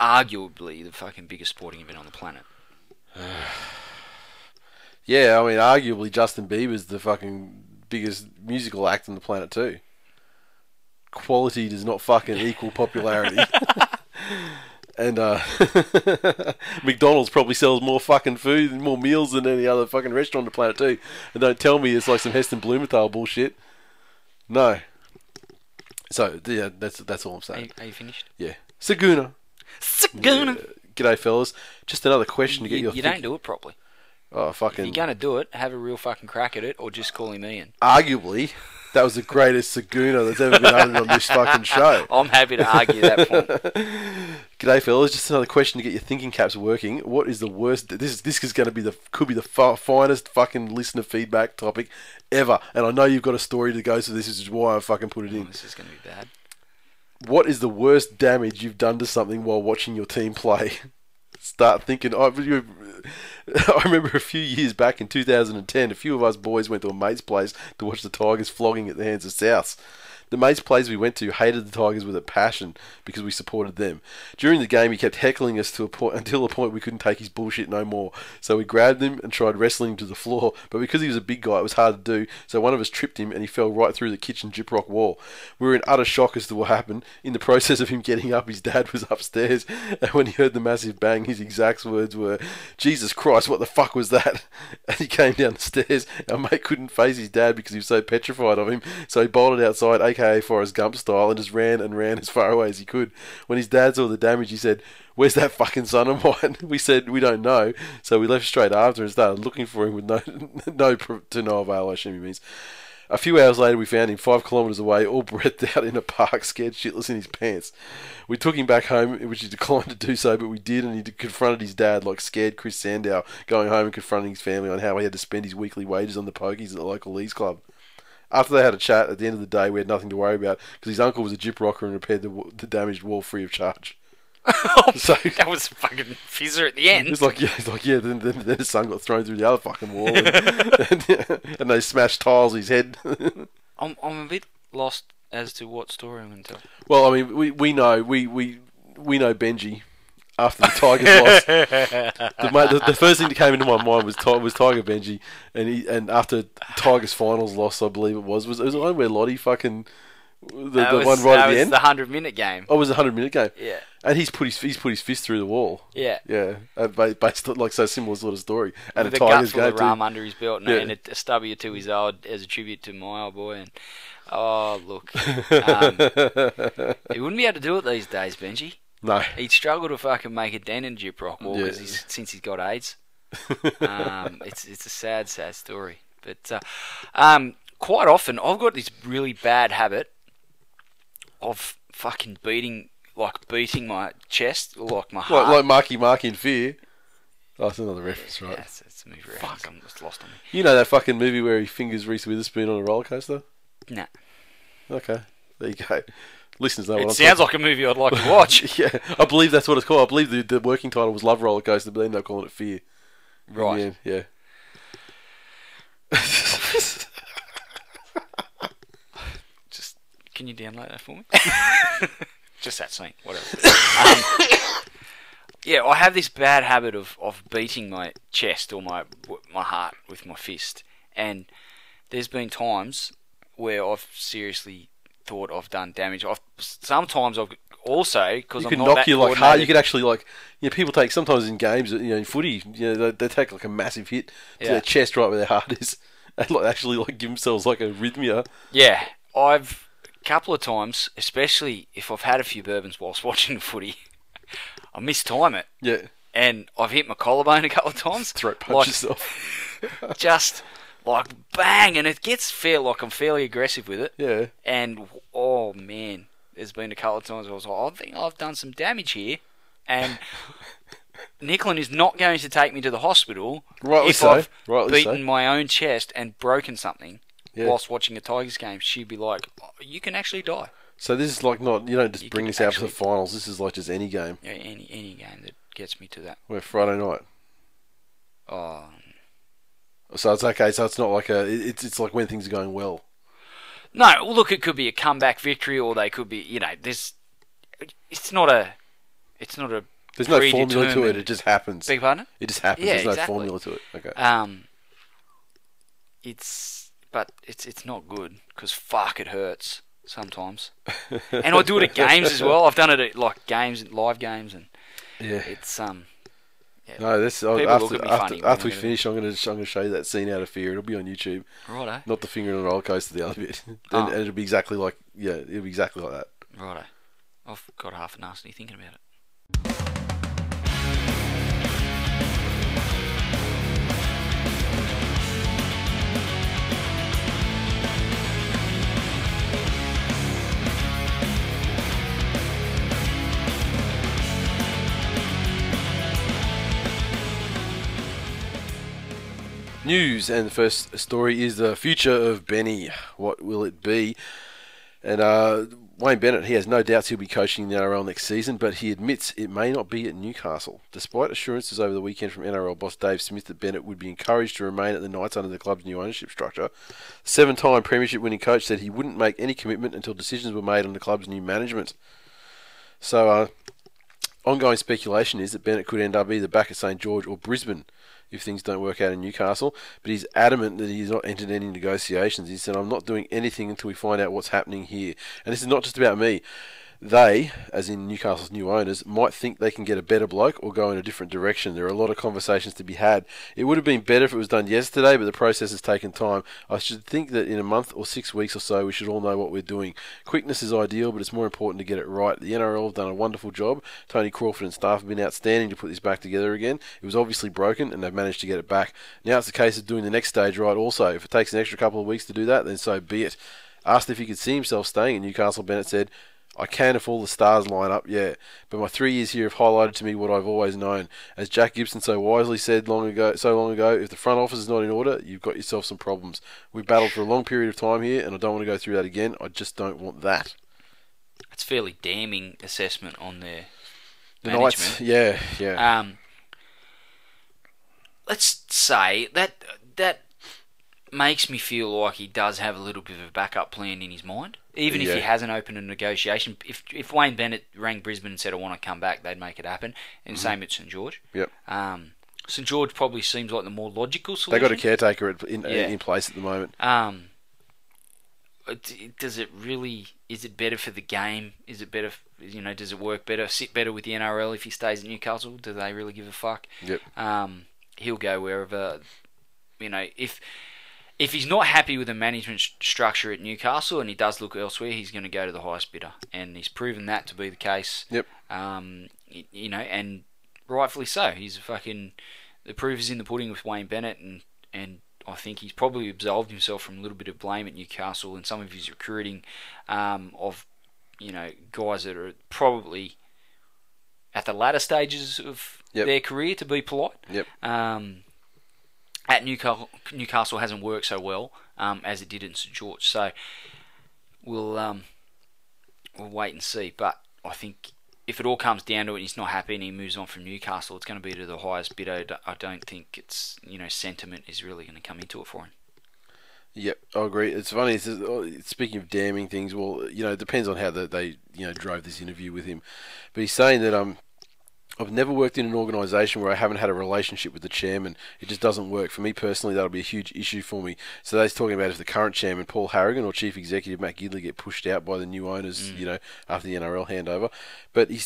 arguably the fucking biggest sporting event on the planet. Yeah, I mean, arguably Justin Bieber's the fucking biggest musical act on the planet too. Quality does not fucking equal popularity. and uh, McDonald's probably sells more fucking food and more meals than any other fucking restaurant on the planet too. And don't tell me it's like some Heston Blumenthal bullshit. No. So yeah, that's that's all I'm Are saying. you, are you finished? Yeah, Saguna. Saguna. G'day, fellas. Just another question to get You, your you think- don't do it properly. Oh, fucking! If you're gonna do it, have a real fucking crack at it, or just call him Ian. arguably, that was the greatest Saguna that's ever been uttered on this fucking show. I'm happy to argue that point. G'day, fellas. Just another question to get your thinking caps working. What is the worst? This is this is going to be the could be the fa- finest fucking listener feedback topic ever. And I know you've got a story to go, so this is why I fucking put it oh, in. This is gonna be bad. What is the worst damage you've done to something while watching your team play? Start thinking. Oh, you, I remember a few years back in 2010, a few of us boys went to a mate's place to watch the Tigers flogging at the hands of Souths. The mate's place we went to hated the Tigers with a passion because we supported them. During the game, he kept heckling us to a point until a point we couldn't take his bullshit no more. So we grabbed him and tried wrestling him to the floor, but because he was a big guy, it was hard to do. So one of us tripped him and he fell right through the kitchen gyprock wall. We were in utter shock as to what happened. In the process of him getting up, his dad was upstairs, and when he heard the massive bang, his exact words were, "Jesus Christ, what the fuck was that?" And he came down the stairs. Our mate couldn't face his dad because he was so petrified of him, so he bolted outside, aka Forrest Gump style, and just ran and ran as far away as he could. When his dad saw the damage, he said, Where's that fucking son of mine? We said, We don't know. So we left straight after and started looking for him with no, no to no avail, I assume he means. A few hours later, we found him five kilometres away, all breathed out in a park, scared shitless in his pants. We took him back home, which he declined to do so, but we did, and he confronted his dad like scared Chris Sandow, going home and confronting his family on how he had to spend his weekly wages on the pokies at the local Leagues Club. After they had a chat, at the end of the day, we had nothing to worry about because his uncle was a gyp rocker and repaired the, the damaged wall free of charge. so That was fucking fizzer at the end. it's like, yeah, it's like, yeah. Then, then, then his son got thrown through the other fucking wall, and, and, and they smashed tiles his head. I'm, I'm a bit lost as to what story I'm going to tell. well, I mean, we, we know we, we we know Benji after the Tigers lost. The, mate, the, the first thing that came into my mind was was Tiger Benji, and he and after Tigers finals loss, I believe it was was it was the one where Lottie fucking the, That the was, one right at the was end. the 100 minute game. Oh, it was a hundred minute game. Yeah. And he's put his he's put his fist through the wall. Yeah. Yeah, uh, based on like so similar sort of story. And With a Tigers game of too. rum under his belt and, Yeah. and a, a stubby to his old as a tribute to my old boy. And oh look, um, he wouldn't be able to do it these days, Benji. No, He'd struggle to fucking make a dent in Gyp Rock Wall Yeah. he's, since he's got AIDS. um, it's it's a sad, sad story. But uh, um, quite often, I've got this really bad habit of fucking beating, like beating my chest, like my heart. like, like Marky Mark in Fear. Oh, that's another reference, right? yeah, it's, it's a movie reference. Fuck. I'm just lost on me. You know that fucking movie where he fingers Reese Witherspoon on a roller coaster? Nah. Okay, there you go. Listeners know It sounds like a movie I'd like to watch. yeah, I believe that's what it's called. I believe the, the working title was Love Roller Coaster, but they ended up calling it Fear. right. end, yeah. Just can you download that for me? Just that scene, whatever. um, yeah, I have this bad habit of, of beating my chest or my my heart with my fist, and there's been times where I've seriously thought I've done damage. I've sometimes I've also because You can knock you like hard. You could actually like you know people take sometimes in games you know in footy you know they, they take like a massive hit to Yeah. their chest right where their heart is and like actually like give themselves like a arrhythmia. Yeah, I've a couple of times, especially if I've had a few bourbons whilst watching the footy, I mistime it. Yeah, and I've hit my collarbone a couple of times. throat punch like, yourself. Just like bang, and it gets fair. Like I'm fairly aggressive with it. Yeah, And oh man, there's been a couple of times I was like, I think I've done some damage here, and Nicklin is not going to take me to the hospital Rightly if so, I've rightly beaten so. my own chest and broken something Yeah. whilst watching a Tigers game. She'd be like, oh, you can actually die. so this is like not you don't just You bring can this out for the actually- finals. This is like just any game. Yeah, any any game that gets me to that. Where Friday night. Oh, So it's okay. So it's not like a. It's it's like when things are going well. No, well, look, it could be a comeback victory, or they could be, you know, there's, it's not a, it's not a. There's no formula to it. It just happens. Your pardon? It just happens. Yeah, There's no formula to it. Okay. Um, it's, but it's it's not good because fuck, it hurts sometimes, and I do it at games as well. I've done it at like games, live games, and yeah. it's um, yeah, No, this after after, we I do it. finish, I'm gonna I'm gonna show you that scene out of Fear. It'll be on YouTube. righto, Not the finger on the roller coaster, the other bit. and, Oh. and it'll be exactly like yeah, it'll be exactly like that. righto. I've got half a nasty thinking about it. News and the first story is the future of Benny. What will it be? And uh, Wayne Bennett, he has no doubts he'll be coaching the NRL next season, but he admits it may not be at Newcastle. Despite assurances over the weekend from NRL boss Dave Smith that Bennett would be encouraged to remain at the Knights under the club's new ownership structure, seven time Premiership winning coach said he wouldn't make any commitment until decisions were made on the club's new management. So, uh, ongoing speculation is that Bennett could end up either back at St George or Brisbane if things don't work out in Newcastle. But he's adamant that he's not entered any negotiations. He said, I'm not doing anything until we find out what's happening here. And this is not just about me. They, as in Newcastle's new owners, might think they can get a better bloke or go in a different direction. There are a lot of conversations to be had. It would have been better if it was done yesterday, but the process has taken time. I should think that in a month or six weeks or so, we should all know what we're doing. Quickness is ideal, but it's more important to get it right. The NRL have done a wonderful job. Tony Crawford and staff have been outstanding to put this back together again. It was obviously broken, and they've managed to get it back. Now it's a case of doing the next stage right also. If it takes an extra couple of weeks to do that, then so be it. Asked if he could see himself staying in Newcastle, Bennett said, I can if all the stars line up, yeah. But my three years here have highlighted to me what I've always known. As Jack Gibson so wisely said long ago, so long ago, if the front office is not in order, you've got yourself some problems. We battled for a long period of time here, and I don't want to go through that again. I just don't want that. It's fairly damning assessment on their The management. Knights, yeah, yeah, Um, let's say that that makes me feel like he does have a little bit of a backup plan in his mind, even if he hasn't opened a negotiation. If if Wayne Bennett rang Brisbane and said I want to come back, they'd make it happen. And same at St George. yep. Um, St George probably seems like the more logical solution. They got a caretaker in, Yeah. in place at the moment. Um, does it really? Is it better for the game? Is it better? You know, does it work better? Sit better with the NRL if he stays at Newcastle? Do they really give a fuck? Yep. Um, he'll go wherever. You know, if if he's not happy with the management st- structure at Newcastle and he does look elsewhere, he's going to go to the highest bidder, and he's proven that to be the case. Yep. Um, y- you know, and rightfully so. He's a fucking the proof is in the pudding with Wayne Bennett, and and I think he's probably absolved himself from a little bit of blame at Newcastle and some of his recruiting um, of you know guys that are probably at the latter stages of Yep. their career, to be polite. Yep. Um, at Newcastle, Newcastle hasn't worked so well um, as it did in St George, so we'll um, we'll wait and see. But I think if it all comes down to it, and he's not happy and he moves on from Newcastle, it's going to be to the highest bidder. I don't think it's you know sentiment is really going to come into it for him. Yep, I agree. It's funny. It's, uh, speaking of damning things, well, you know, it depends on how the, they, you know, drove this interview with him. But he's saying that um, I've never worked in an organisation where I haven't had a relationship with the chairman. It just doesn't work for me personally. That'll be a huge issue for me. So he's talking about if the current chairman Paul Harragon or chief executive Matt Gidley get pushed out by the new owners, mm. you know, after the NRL handover. But he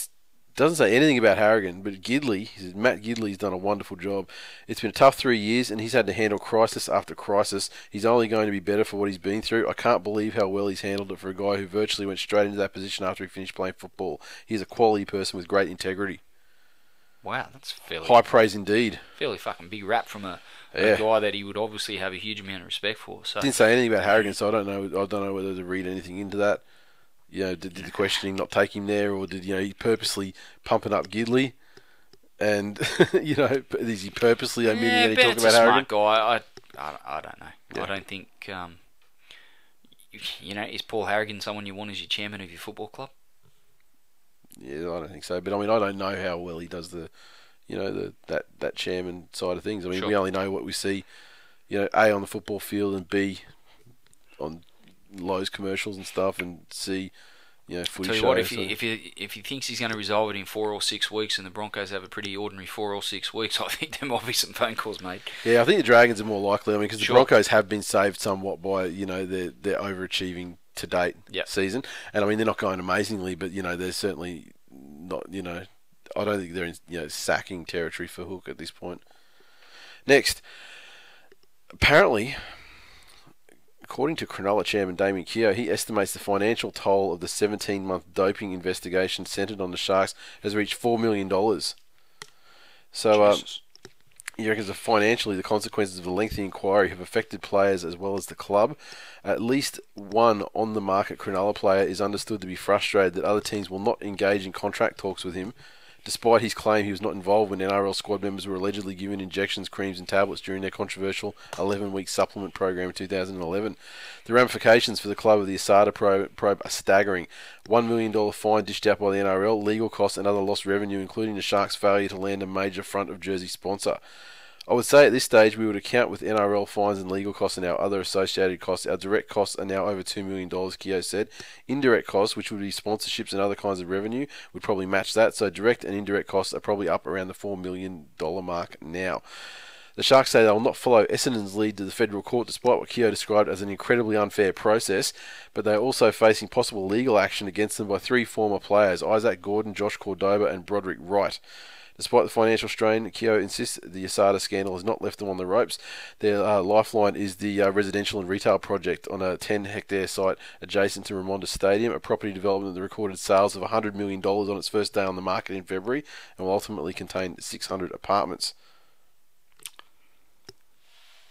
doesn't say anything about Harragon, but Gidley, says Matt Gidley's done a wonderful job. It's been a tough three years, and he's had to handle crisis after crisis. He's only going to be better for what he's been through. I can't believe how well he's handled it for a guy who virtually went straight into that position after he finished playing football. He's a quality person with great integrity. Wow, that's fairly High praise indeed. fairly fucking big rap from a, a guy that he would obviously have a huge amount of respect for. So Didn't say anything about Harragon, so I don't know. I don't know whether to read anything into that. You know, did, did the questioning not take him there, or did you know he purposely pumping up Gidley? And you know, is he purposely omitting yeah, any talk about a Harragon? smart guy. I, I, don't- I don't know. Yeah. I don't think um, you know is Paul Harragon someone you want as your chairman of your football club? Yeah, I don't think so. But I mean, I don't know how well he does the, you know, the that that chairman side of things. I mean, we only know what we see, you know, a on the football field and b on Lowe's commercials and stuff, and c, you know, footy Tell you shows. what, if so- he, if he if he thinks he's going to resolve it in four or six weeks, and the Broncos have a pretty ordinary four or six weeks, I think there might be some phone calls made. yeah, I think the Dragons are more likely. I mean, because Sure. the Broncos have been saved somewhat by you know their their overachieving to date season, and I mean they're not going amazingly, but you know they're certainly not. You know, I don't think they're in you know sacking territory for Hook at this point. Next, apparently, according to Cronulla chairman Damien Keogh, he estimates the financial toll of the 17-month doping investigation centred on the Sharks has reached four million dollars. So, um. He reckons that financially the consequences of the lengthy inquiry have affected players as well as the club. At least one on the market Cronulla player is understood to be frustrated that other teams will not engage in contract talks with him despite his claim he was not involved when NRL squad members were allegedly given injections, creams, and tablets during their controversial 11 week supplement program in 2011. The ramifications for the club of the Asada probe, probe are staggering. $1 million fine dished out by the NRL, legal costs, and other lost revenue, including the Sharks' failure to land a major front of jersey sponsor. I would say at this stage we would account with NRL fines and legal costs and our other associated costs. Our direct costs are now over $2 million, Keogh said. Indirect costs, which would be sponsorships and other kinds of revenue, would probably match that. So direct and indirect costs are probably up around the $4 million mark now. The Sharks say they will not follow Essendon's lead to the federal court despite what Keogh described as an incredibly unfair process, but they are also facing possible legal action against them by three former players Isaac Gordon, Josh Cordoba, and Broderick Wright. Despite the financial strain, Keogh insists the Asada scandal has not left them on the ropes. Their uh, lifeline is the uh, residential and retail project on a 10 hectare site adjacent to Remondis Stadium, a property development that recorded sales of $100 million on its first day on the market in February and will ultimately contain 600 apartments.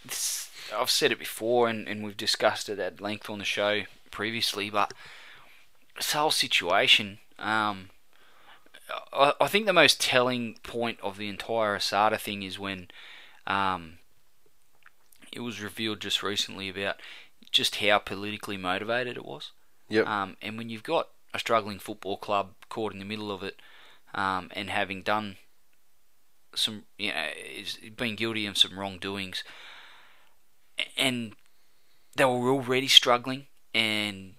This, I've said it before and, and we've discussed it at length on the show previously, but this whole situation. Um, I, I think the most telling point of the entire Asada thing is when um, it was revealed just recently about just how politically motivated it was. Yep. Um, and when you've got a struggling football club caught in the middle of it, um, and having done some, you know, is being guilty of some wrongdoings, and they were already struggling, and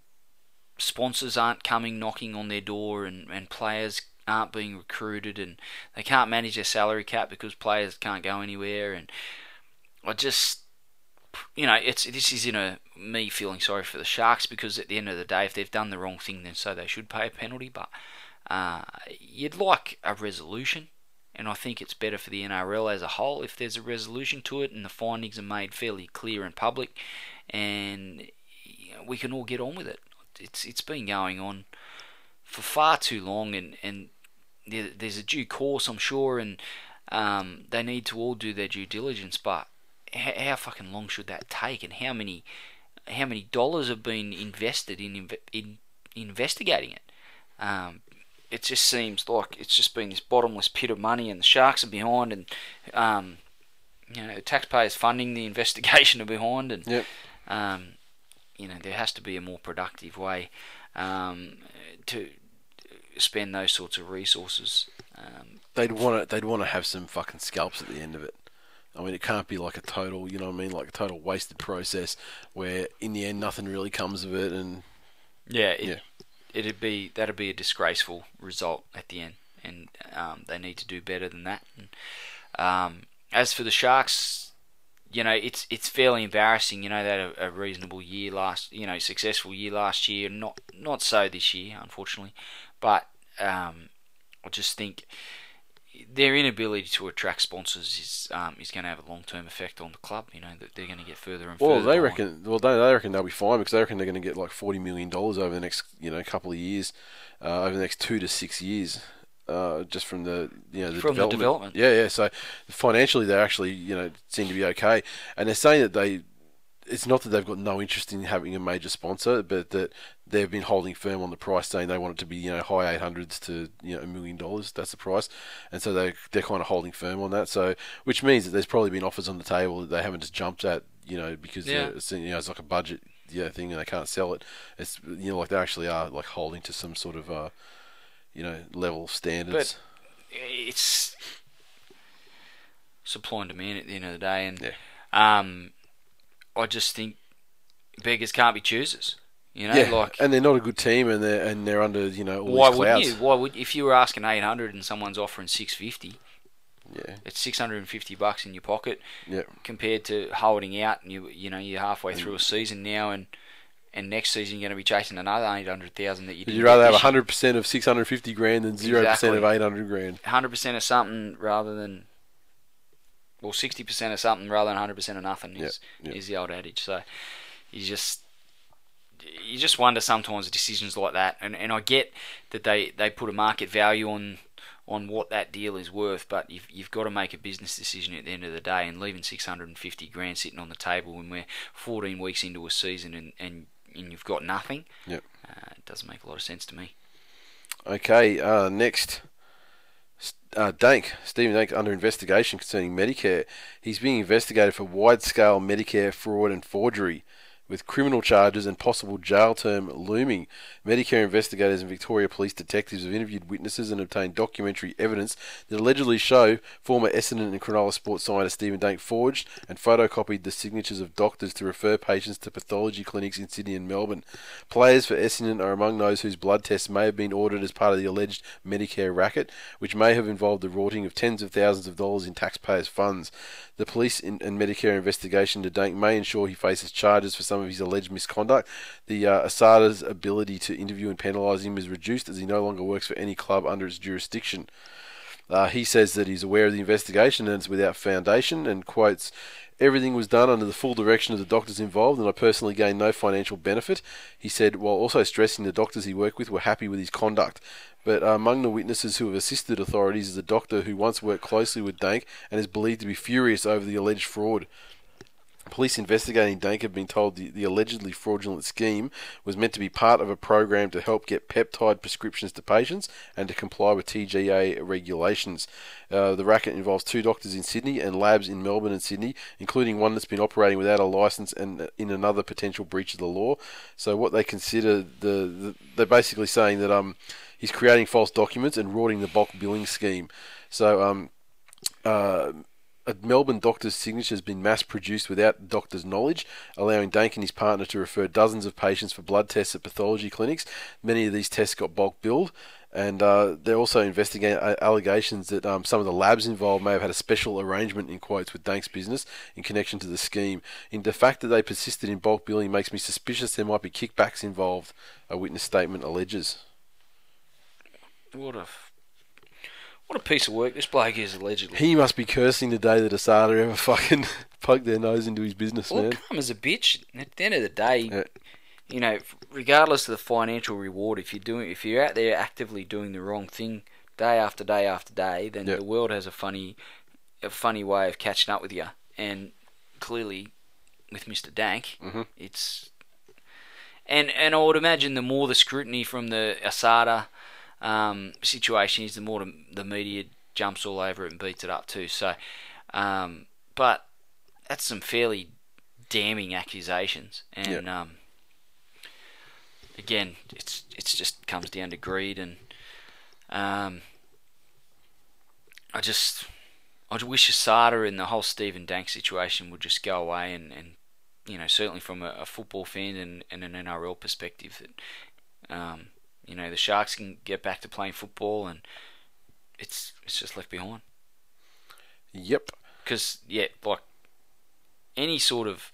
sponsors aren't coming knocking on their door, and, and players aren't being recruited and they can't manage their salary cap because players can't go anywhere. And I just you know it's this is in a me feeling sorry for the Sharks because at the end of the day if they've done the wrong thing then so they should pay a penalty. But uh, you'd like a resolution. And I think it's better for the NRL as a whole if there's a resolution to it and the findings are made fairly clear and public and we can all get on with it. It's it's been going on for far too long and and there's a due course, I'm sure, and um, they need to all do their due diligence. But how, how, fucking long should that take? And how many how many dollars have been invested in in investigating it? Um, it just seems like it's just been this bottomless pit of money, and the sharks are behind, and um, you know, taxpayers funding the investigation are behind, and yep. um, you know, there has to be a more productive way um, to spend those sorts of resources. Um, they'd want to. They'd want to have some fucking scalps at the end of it. I mean, it can't be like a total, you know what I mean, like a total wasted process where in the end nothing really comes of it, and yeah, it, yeah, it'd be that'd be a disgraceful result at the end, and um, they need to do better than that. And, um, as for the Sharks, you know, it's it's fairly embarrassing. You know, they had a, a, reasonable year last, you know, successful year last year. Not not so this year, unfortunately. But um, I just think their inability to attract sponsors is um, is going to have a long term effect on the club. You know that they're going to get further and well, further. Well, they reckon. Well, they, they reckon they'll be fine because they reckon they're going to get like forty million dollars over the next you know couple of years, uh, over the next two to six years. Uh, just from the you know the from development. the development, yeah, yeah. So financially, they actually you know seem to be okay, and they're saying that they it's not that they've got no interest in having a major sponsor, but that they've been holding firm on the price, saying they want it to be you know high eight hundreds to you know a million dollars. That's the price, and so they they're kind of holding firm on that. So which means that there's probably been offers on the table that they haven't just jumped at, you know, because yeah. it's, you know it's like a budget yeah thing and they can't sell it. It's you know like they actually are like holding to some sort of uh you know level standards. But it's supply and demand at the end of the day, and yeah. um I just think beggars can't be choosers. You know, yeah, like and they're not a good team, and they're and they're under you know all why these wouldn't you? Why would if you were asking eight hundred and someone's offering six fifty? Yeah, it's six hundred and fifty bucks in your pocket. Yeah, compared to holding out, and you you know you're halfway through a season now, and and next season you're going to be chasing another eight hundred thousand that you. Would you rather have hundred percent of six hundred fifty grand than zero percent of eight hundred grand? Hundred percent of something rather than well, sixty percent of something rather than hundred percent of nothing is yep, yep. is the old adage. So you just you just wonder sometimes decisions like that, and and I get that they they put a market value on on what that deal is worth, but you've you've got to make a business decision at the end of the day, and leaving six hundred and fifty grand sitting on the table when we're fourteen weeks into a season and and, and you've got nothing, yep. uh, it doesn't make a lot of sense to me. Okay, uh, next uh, Dank, Stephen Dank, under investigation concerning Medicare. He's being investigated for wide scale Medicare fraud and forgery with criminal charges and possible jail term looming. Medicare investigators and Victoria Police detectives have interviewed witnesses and obtained documentary evidence that allegedly show former Essendon and Cronulla sports scientist Stephen Dank forged and photocopied the signatures of doctors to refer patients to pathology clinics in Sydney and Melbourne. Players for Essendon are among those whose blood tests may have been ordered as part of the alleged Medicare racket, which may have involved the rorting of tens of thousands of dollars in taxpayers' funds. The police and Medicare investigation to Dank may ensure he faces charges for some of his alleged misconduct. The uh, Asada's ability to interview and penalise him is reduced as he no longer works for any club under its jurisdiction. Uh, he says that he's aware of the investigation and it's without foundation and quotes, Everything was done under the full direction of the doctors involved, and I personally gained no financial benefit. He said, while also stressing the doctors he worked with were happy with his conduct. But uh, among the witnesses who have assisted authorities is a doctor who once worked closely with Dank and is believed to be furious over the alleged fraud. Police investigating Dank have been told the, the allegedly fraudulent scheme was meant to be part of a program to help get peptide prescriptions to patients and to comply with TGA regulations. Uh, the racket involves two doctors in Sydney and labs in Melbourne and Sydney, including one that's been operating without a license and in another potential breach of the law. So what they consider the, the they're basically saying that um he's creating false documents and rorting the bulk billing scheme. So um uh a Melbourne doctor's signature has been mass produced without the doctor's knowledge, allowing Dank and his partner to refer dozens of patients for blood tests at pathology clinics. Many of these tests got bulk billed, and uh, they're also investigating allegations that um, some of the labs involved may have had a special arrangement in quotes with Dank's business in connection to the scheme. In the fact that they persisted in bulk billing makes me suspicious there might be kickbacks involved. A witness statement alleges. What a what a piece of work this bloke is, allegedly. He must be cursing the day that Asada ever fucking poked their nose into his business, well, man. come as a bitch. At the end of the day, Yeah. you know, regardless of the financial reward, if you're doing, if you're out there actively doing the wrong thing day after day after day, then Yeah. the world has a funny, a funny way of catching up with you. And clearly, with Mister Dank, Mhm. it's, and and I would imagine the more the scrutiny from the Asada um, situation is, the more the, media jumps all over it and beats it up too. So, um, but that's some fairly damning accusations, and um, again, it's it's just comes down to greed, and um, I just I wish Asada and the whole Stephen Dank situation would just go away, and, and you know certainly from a, a football fan and, and an NRL perspective that um, you know the Sharks can get back to playing football, and it's it's just left behind Yep. because yeah, like any sort of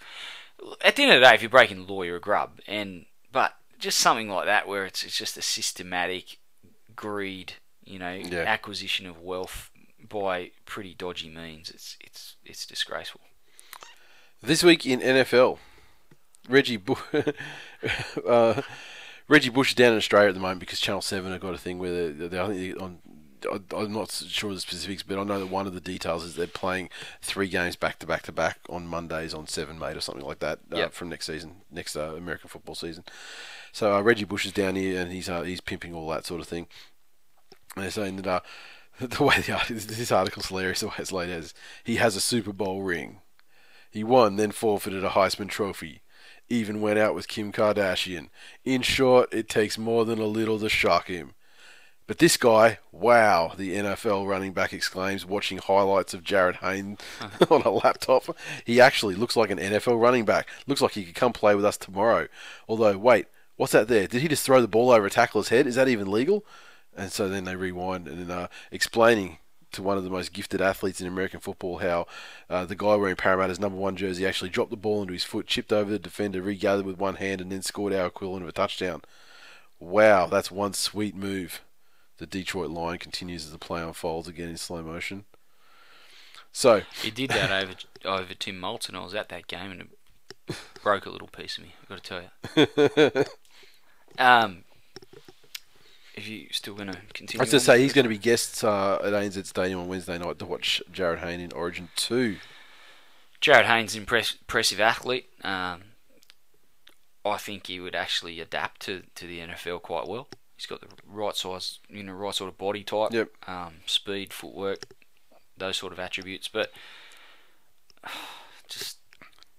at the end of the day, if you're breaking the law, you're a grub, and but just something like that where it's it's just a systematic greed, you know, Yeah. acquisition of wealth by pretty dodgy means. It's it's it's disgraceful. This week in NFL, Reggie Bu- uh, Reggie Bush is down in Australia at the moment because Channel Seven have got a thing where they, they, I think on. I'm not sure of the specifics, but I know that one of the details is they're playing three games back to back to back on Mondays on Seven Mate or something like that uh, from next season, next uh, American football season. So uh, Reggie Bush is down here and he's uh, he's pimping all that sort of thing. And they're saying that uh, the way the this article's hilarious. The way it's laid out is he has a Super Bowl ring. He won, then forfeited a Heisman Trophy. Even went out with Kim Kardashian. In short, it takes more than a little to shock him. But this guy, wow, the NFL running back exclaims, watching highlights of Jarryd Hayne on a laptop. He actually looks like an NFL running back. Looks like he could come play with us tomorrow. Although, wait, what's that there? Did he just throw the ball over a tackler's head? Is that even legal? And so then they rewind and uh, explaining to one of the most gifted athletes in American football how uh, the guy wearing Parramatta's number one jersey actually dropped the ball into his foot, chipped over the defender, regathered with one hand, and then scored our equivalent of a touchdown. Wow, that's one sweet move. The Detroit line continues as the play unfolds again in slow motion. So, He did that over over Tim Moltzen. I was at that game and it broke a little piece of me. I've got to tell you. um, if you still going to continue, I was to say he's going to be guests uh, at ANZ Stadium on Wednesday night to watch Jarryd Hayne in Origin 2. Jarryd Haynes, impress, impressive athlete. Um, I think he would actually adapt to, to the NFL quite well. He's got the right size, you know, right sort of body type. Yep. Um, speed, footwork, those sort of attributes. But just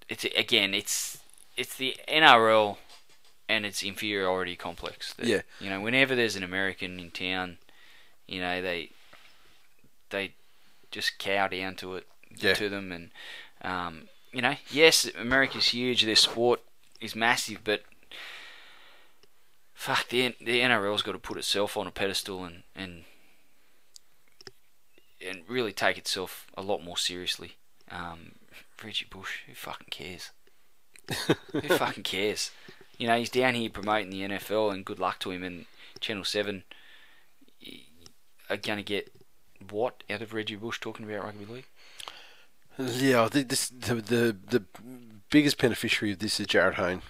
it's again, it's it's the NRL and its inferiority complex. that, Yeah. You know, whenever there's an American in town, you know they they just cow down to it Yeah. to them, and um, you know, yes, America's huge. Their sport is massive, but fuck the the NRL's got to put itself on a pedestal and and and really take itself a lot more seriously. Um, Reggie Bush, who fucking cares? who fucking cares? You know, he's down here promoting the NFL, and good luck to him. And Channel Seven are going to get what out of Reggie Bush talking about rugby league? Yeah, I think this the, the the biggest beneficiary of this is Jarryd Hayne.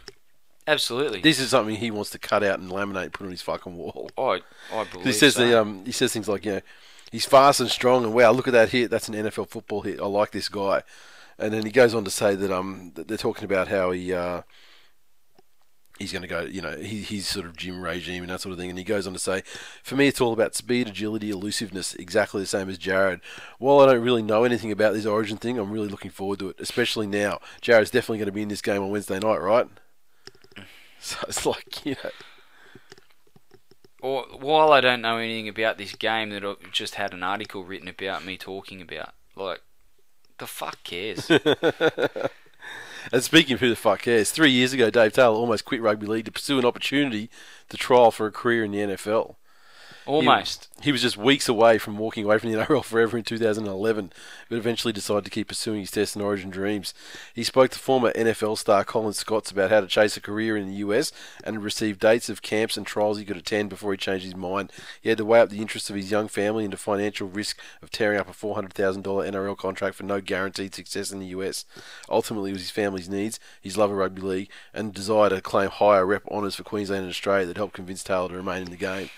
Absolutely. This is something he wants to cut out and laminate and put on his fucking wall. I I believe He says so. the um he says things like you know he's fast and strong and wow look at that hit that's an NFL football hit I like this guy, and then he goes on to say that um that they're talking about how he uh he's going to go you know he, he's sort of gym regime and that sort of thing. And he goes on to say for me it's all about speed agility elusiveness exactly the same as Jarryd. While I don't really know anything about this origin thing I'm really looking forward to it especially now. Jarryd's definitely going to be in this game on Wednesday night right? So it's like you know. Or while I don't know anything about this game that I've just had an article written about me talking about, like, the fuck cares? And speaking of who the fuck cares, three years ago, Dave Taylor almost quit rugby league to pursue an opportunity to trial for a career in the NFL. Almost. He, he was just weeks away from walking away from the NRL forever in 2011, but eventually decided to keep pursuing his Test and Origin dreams. He spoke to former NFL star Colin Scotts about how to chase a career in the US and received dates of camps and trials he could attend before he changed his mind. He had to weigh up the interests of his young family and the financial risk of tearing up a $400,000 NRL contract for no guaranteed success in the US. Ultimately, it was his family's needs, his love of rugby league, and desire to claim higher rep honours for Queensland and Australia that helped convince Taylor to remain in the game.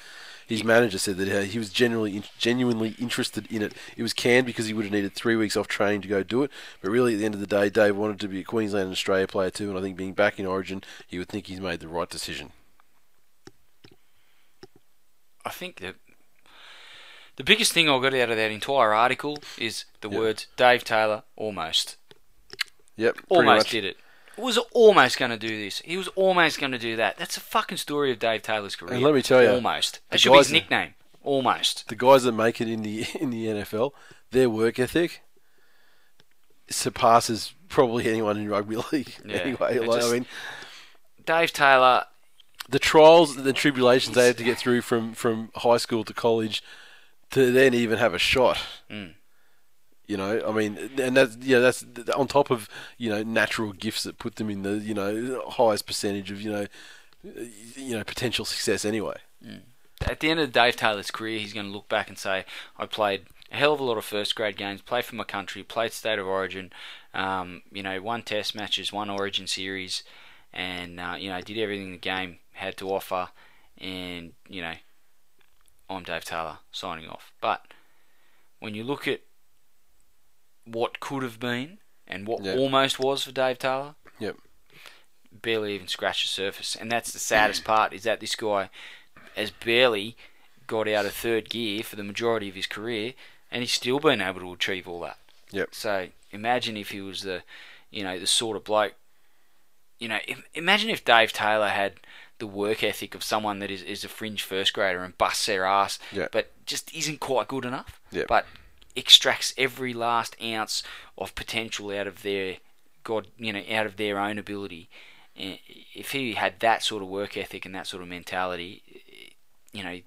His manager said that uh, he was genuinely, genuinely interested in it. It was canned because he would have needed three weeks off training to go do it. But really, at the end of the day, Dave wanted to be a Queensland and Australia player too. And I think being back in Origin, he would think he's made the right decision. I think that the biggest thing I got out of that entire article is the Yep. words Dave Taylor almost. Yep, Almost much. did it. Was almost going to do this. He was almost going to do that. That's a fucking story of Dave Taylor's career. And let me tell you, almost. That should be his guys- nickname. Almost. The guys that make it in the in the NFL, their work ethic surpasses probably anyone in rugby league. Yeah, anyway, like, just- I mean, Dave Taylor. the trials, the tribulations they had to get through from, from high school to college to then even have a shot. Mm. You know, I mean, and that's yeah, that's on top of you know natural gifts that put them in the you know highest percentage of you know you know potential success anyway. At the end of Dave Taylor's career, he's going to look back and say, "I played a hell of a lot of first grade games, played for my country, played state of origin, um, you know, won test matches, won Origin series, and uh, you know, did everything the game had to offer." And you know, I'm Dave Taylor signing off. But when you look at what could have been and what Yeah. almost was for Dave Taylor, Yep. barely even scratched the surface. And that's the saddest part is that this guy has barely got out of third gear for the majority of his career, and he's still been able to achieve all that. Yep. So imagine if he was the, you know, the sort of bloke. You know, im- imagine if Dave Taylor had the work ethic of someone that is, is a fringe first grader and busts their ass, Yeah. but just isn't quite good enough. Yep. But extracts every last ounce of potential out of their God, you know, out of their own ability. If he had that sort of work ethic and that sort of mentality, you know,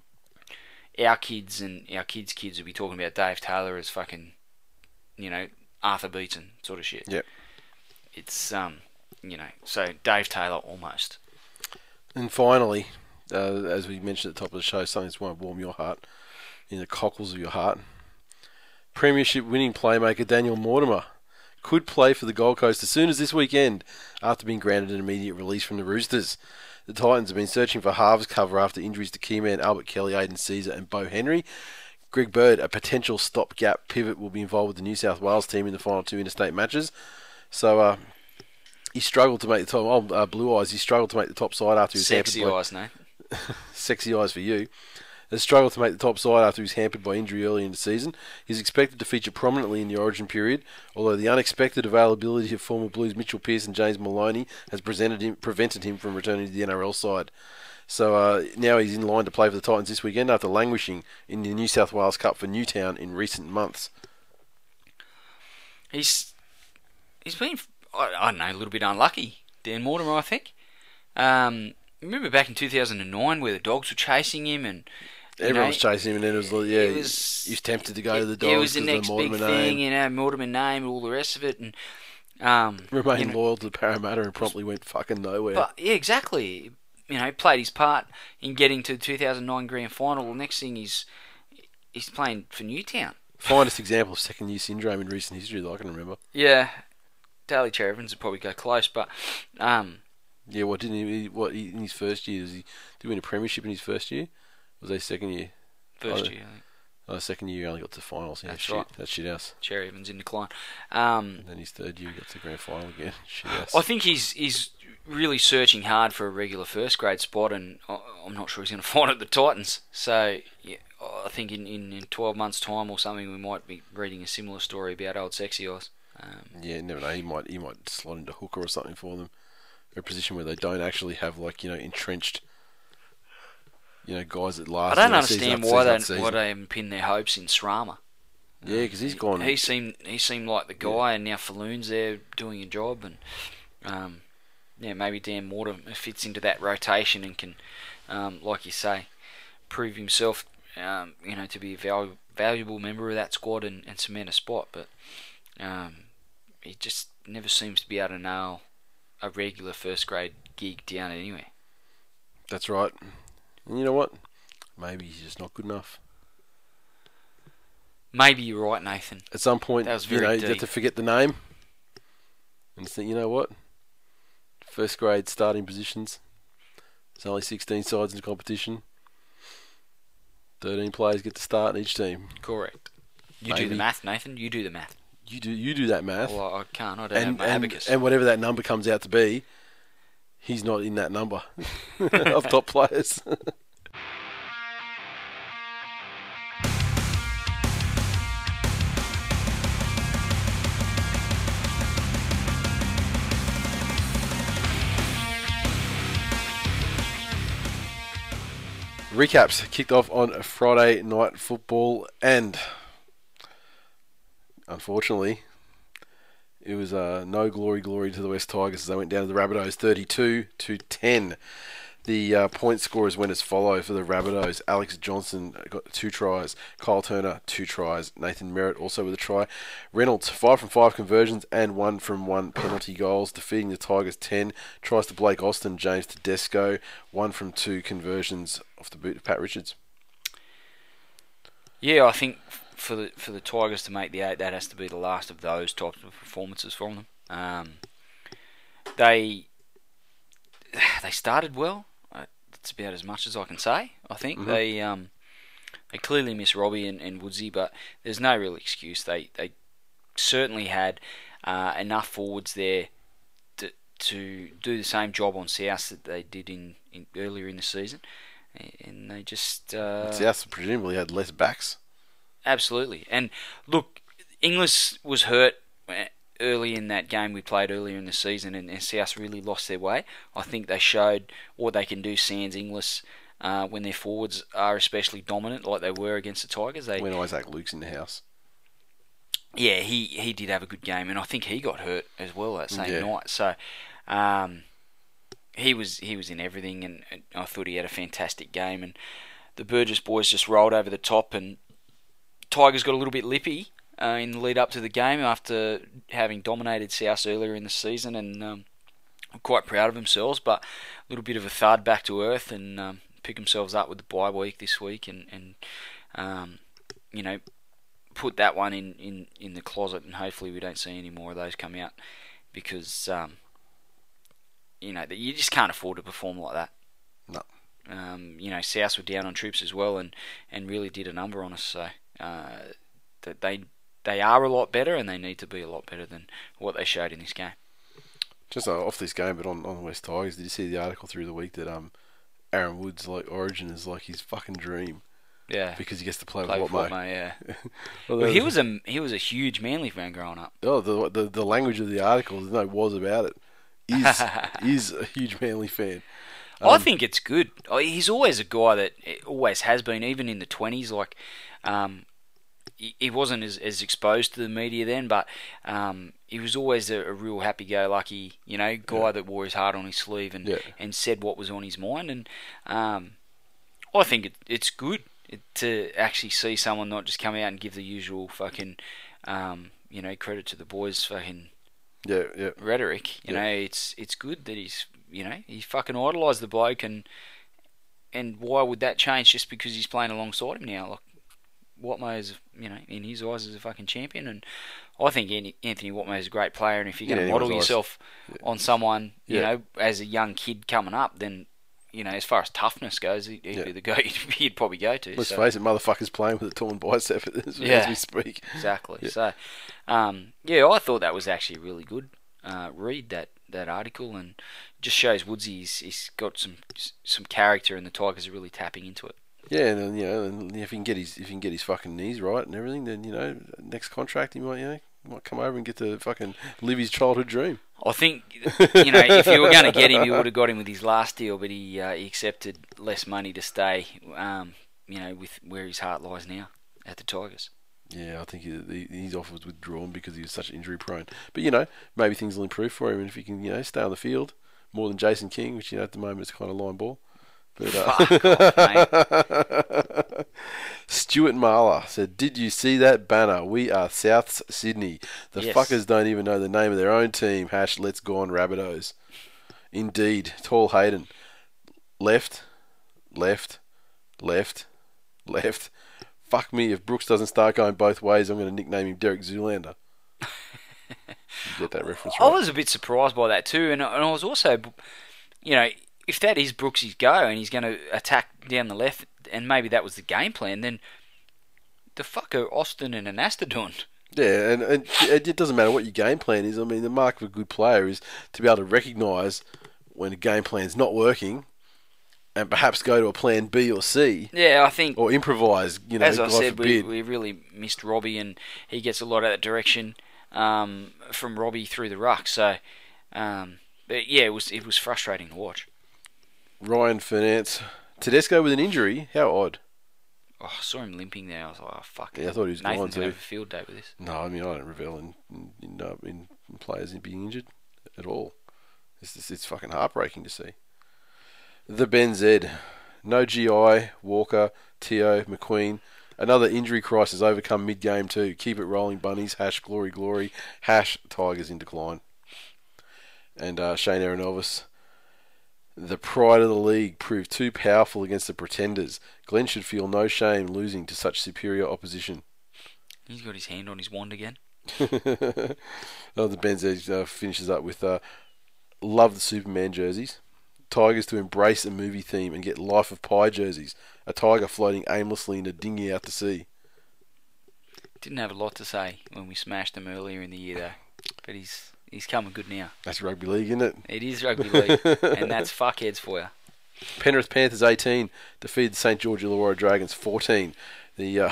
our kids and our kids' kids will be talking about Dave Taylor as fucking, you know, Arthur Beetson sort of shit. Yep. It's um, you know, so Dave Taylor almost. And finally, uh, as we mentioned at the top of the show, something that's going to warm your heart in the cockles of your heart. Premiership winning playmaker Daniel Mortimer could play for the Gold Coast as soon as this weekend after being granted an immediate release from the Roosters. The Titans have been searching for halves cover after injuries to keyman Albert Kelly, Aidan Sezer, and Beau Henry. Greg Bird, a potential stopgap pivot, will be involved with the New South Wales team in the final two interstate matches. So uh, he struggled to make the top. Oh, uh, Blue Eyes, he struggled to make the top side after his Sexy eyes, no. sexy eyes for you, has struggled to make the top side after he was hampered by injury early in the season. He's expected to feature prominently in the Origin period, although the unexpected availability of former Blues Mitchell Pearce and James Maloney has him, prevented him from returning to the NRL side. So uh, now he's in line to play for the Titans this weekend after languishing in the New South Wales Cup for Newtown in recent months. He's he's been I, I don't know a little bit unlucky. Dan Mortimer, I think. Um, remember back in 2009 where the dogs were chasing him and Everyone know, was chasing him, and then it was like, yeah, it he was- he was tempted to go to the Dogs. It was the next of big thing, name. you know, Mortimer name and all the rest of it, and um, Remained you know, loyal to Parramatta and promptly went fucking nowhere. But yeah, exactly. You know, played his part in getting to the 2009 grand final. The next thing he's he's playing for Newtown. Finest example of second year syndrome in recent history that I can remember. Yeah, Daly Cherry would probably go close, but um, Yeah, what didn't he? What in his first year? Does he did he win a premiership in his first year? Was they second year? first Oh, year, I think, Oh, second year he only got to finals. Yeah, That's shit, right. that's shit house. Cherry Evans in decline. Um, And then his third year he got to the grand final again. Shit house. I think he's he's really searching hard for a regular first grade spot, and I- I'm not sure he's going to find it at the Titans. So yeah, I think in, in, in 12 months' time or something, we might be reading a similar story about old sexy eyes. Um, yeah, never know. He might he might slot into hooker or something for them, a position where they don't actually have like you know entrenched. You know, guys that last. I don't season understand why they season. why they haven't pinned their hopes in Srama. Yeah, because he's gone. He seemed he seemed like the guy, and now Falloon's there doing a job, and um, yeah, maybe Dan Mortimer fits into that rotation and can, um, like you say, prove himself, um, you know, to be a valu- valuable member of that squad and, and cement a spot. But um, he just never seems to be able to nail a regular first grade gig down anywhere. That's right. And you know what? Maybe he's just not good enough. Maybe you're right, Nathan. At some point, That was you very know, you have to forget the name and think, you know what? First grade starting positions. There's only 16 sides in the competition. 13 players get to start in each team. Correct. You do the math, Nathan. You do the math. You do you do that math, Well, I can't. I don't have and, my and, abacus. and whatever that number comes out to be, he's not in that number of top players. Recaps kicked off on Friday night football, and unfortunately, it was uh, no glory, glory to the West Tigers as they went down to the Rabbitohs 32 to 10. The uh, point scorers went as follow for the Rabbitohs. Alex Johnston got two tries. Kyle Turner, two tries. Nathan Merritt also with a try. Reynolds, five from five conversions and one from one penalty goals, defeating the Tigers 10. Tries to Blake Austin, James Tedesco, one from two conversions off the boot of Pat Richards. Yeah, I think for the for the Tigers to make the eight, that has to be the last of those types of performances from them. Um, they they started well. Uh, That's about as much as I can say. I think they um, they clearly miss Robbie and, and Woodsy, but there's no real excuse. They they certainly had uh, enough forwards there to to do the same job on South that they did in, in earlier in the season, and they just uh, South presumably had less backs. Absolutely. And look, Inglis was hurt uh, early in that game we played earlier in the season, and, and South really lost their way. I think they showed what they can do, Sans Inglis, uh, when their forwards are especially dominant, like they were against the Tigers. They, When Isaac Luke's in the house. yeah, he, he did have a good game, and I think he got hurt as well that same Yeah. night. So, um, he was he was in everything, and, and I thought he had a fantastic game. And the Burgess boys just rolled over the top, and Tigers got a little bit lippy uh, in the lead up to the game after having dominated South earlier in the season, and um, were quite proud of themselves. But a little bit of a thud back to earth, and um, pick themselves up with the bye week this week, and and um, you know put that one in, in, in the closet, and hopefully we don't see any more of those come out because um, you know you just can't afford to perform like that. No. Um, you know, South were down on troops as well, and, and really did a number on us. So uh, that they they are a lot better, and they need to be a lot better than what they showed in this game. Just uh, off this game, but on, on the West Tigers, did you see the article through the week that um, Aaron Woods like Origin is like his fucking dream Yeah. because he gets to play, Play with Watmough. Watmough, yeah. Although- Well, he was a he was a huge Manly fan growing up. Oh, the, the the language of the article, there's no was about it. Is is a huge Manly fan. I Um, think it's good. Oh, He's always a guy that eh, always has been, even in the twenties. Like, um, he, wasn't as, as exposed to the media then, but um, he was always a, a real happy-go-lucky, you know, guy that wore his heart on his sleeve and Yeah. and said what was on his mind. And um, I think it, it's good to actually see someone not just come out and give the usual fucking, um, you know, credit to the boys fucking Yeah, yeah. rhetoric. You Yeah. know, it's it's good that he's you know he fucking idolised the bloke and and why would that change just because he's playing alongside him now? Like Watmough is you know in his eyes is a fucking champion, and I think Anthony Watmough is a great player. And if you're going Yeah, to model yourself on someone, you Yeah. know, as a young kid coming up, then you know as far as toughness goes, he- he'd Yeah. be the guy you'd probably go to. Let's so. face it, motherfuckers playing with a torn bicep as, Yeah. as we speak. Exactly. Yeah. So, um, yeah, I thought that was actually really good. Uh, read that, that article and just shows Woodsy he's, he's got some some character and the Tigers are really tapping into it. Yeah, and then, you know, and if he can get his if he can get his fucking knees right and everything, then you know, next contract he might you know might come over and get to fucking live his childhood dream. I think you know if you were going to get him, you would have got him with his last deal, but he uh, he accepted less money to stay. Um, you know, with where his heart lies now at the Tigers. Yeah, I think he, he- his offer was withdrawn because he was such injury prone. But you know, maybe things will improve for him, and if he can, you know, stay on the field more than Jason King, which you know at the moment is kind of line ball. But uh, Stuart Marler said, "Did you see that banner? We are South Sydney. The Yes. fuckers don't even know the name of their own team. Hash, let's go on Rabbitohs. Indeed, tall Hayden, left, left, left, left. Fuck me if Brooks doesn't start going both ways. I'm going to nickname him Derek Zoolander. You Get that reference right. I was a bit surprised by that too, and, and I was also, you know, if that is Brooks's go and he's going to attack down the left, and maybe that was the game plan, then the fuck are Austin and Anasta doing? Yeah, and, and it it doesn't matter what your game plan is. I mean, the mark of a good player is to be able to recognise when a game plan's not working, and perhaps go to a plan B or C, Yeah, I think or improvise. You know, as I said, we, we really missed Robbie, and he gets a lot of that direction um, from Robbie through the ruck. So, um, but yeah, it was it was frustrating to watch. Ryan Finance, Tedesco with an injury. How odd. Oh, I saw him limping there. I was like, oh fuck. Yeah, I thought he was Nathan's gone gonna too. have a field day with this. No, I mean I don't revel in in, in, uh, in players being injured at all. It's just, it's fucking heartbreaking to see. The Ben Z, no GI, Walker, Tio, McQueen. Another injury crisis overcome mid game too. Keep it rolling, bunnies. Hash glory glory. Hash Tigers in decline. And uh, Shane Aronovis. The pride of the league proved too powerful against the pretenders. Glenn should feel no shame losing to such superior opposition. He's got his hand on his wand again. oh, the Benz uh, finishes up with uh, love the Superman jerseys. Tigers to embrace a movie theme and get Life of Pi jerseys. A tiger floating aimlessly in a dinghy out to sea. Didn't have a lot to say when we smashed him earlier in the year, though. But he's he's coming good now. That's rugby league, isn't it? It is rugby league, and that's fuckheads for you. Penrith Panthers 18 defeated St George Illawarra Dragons 14. The uh,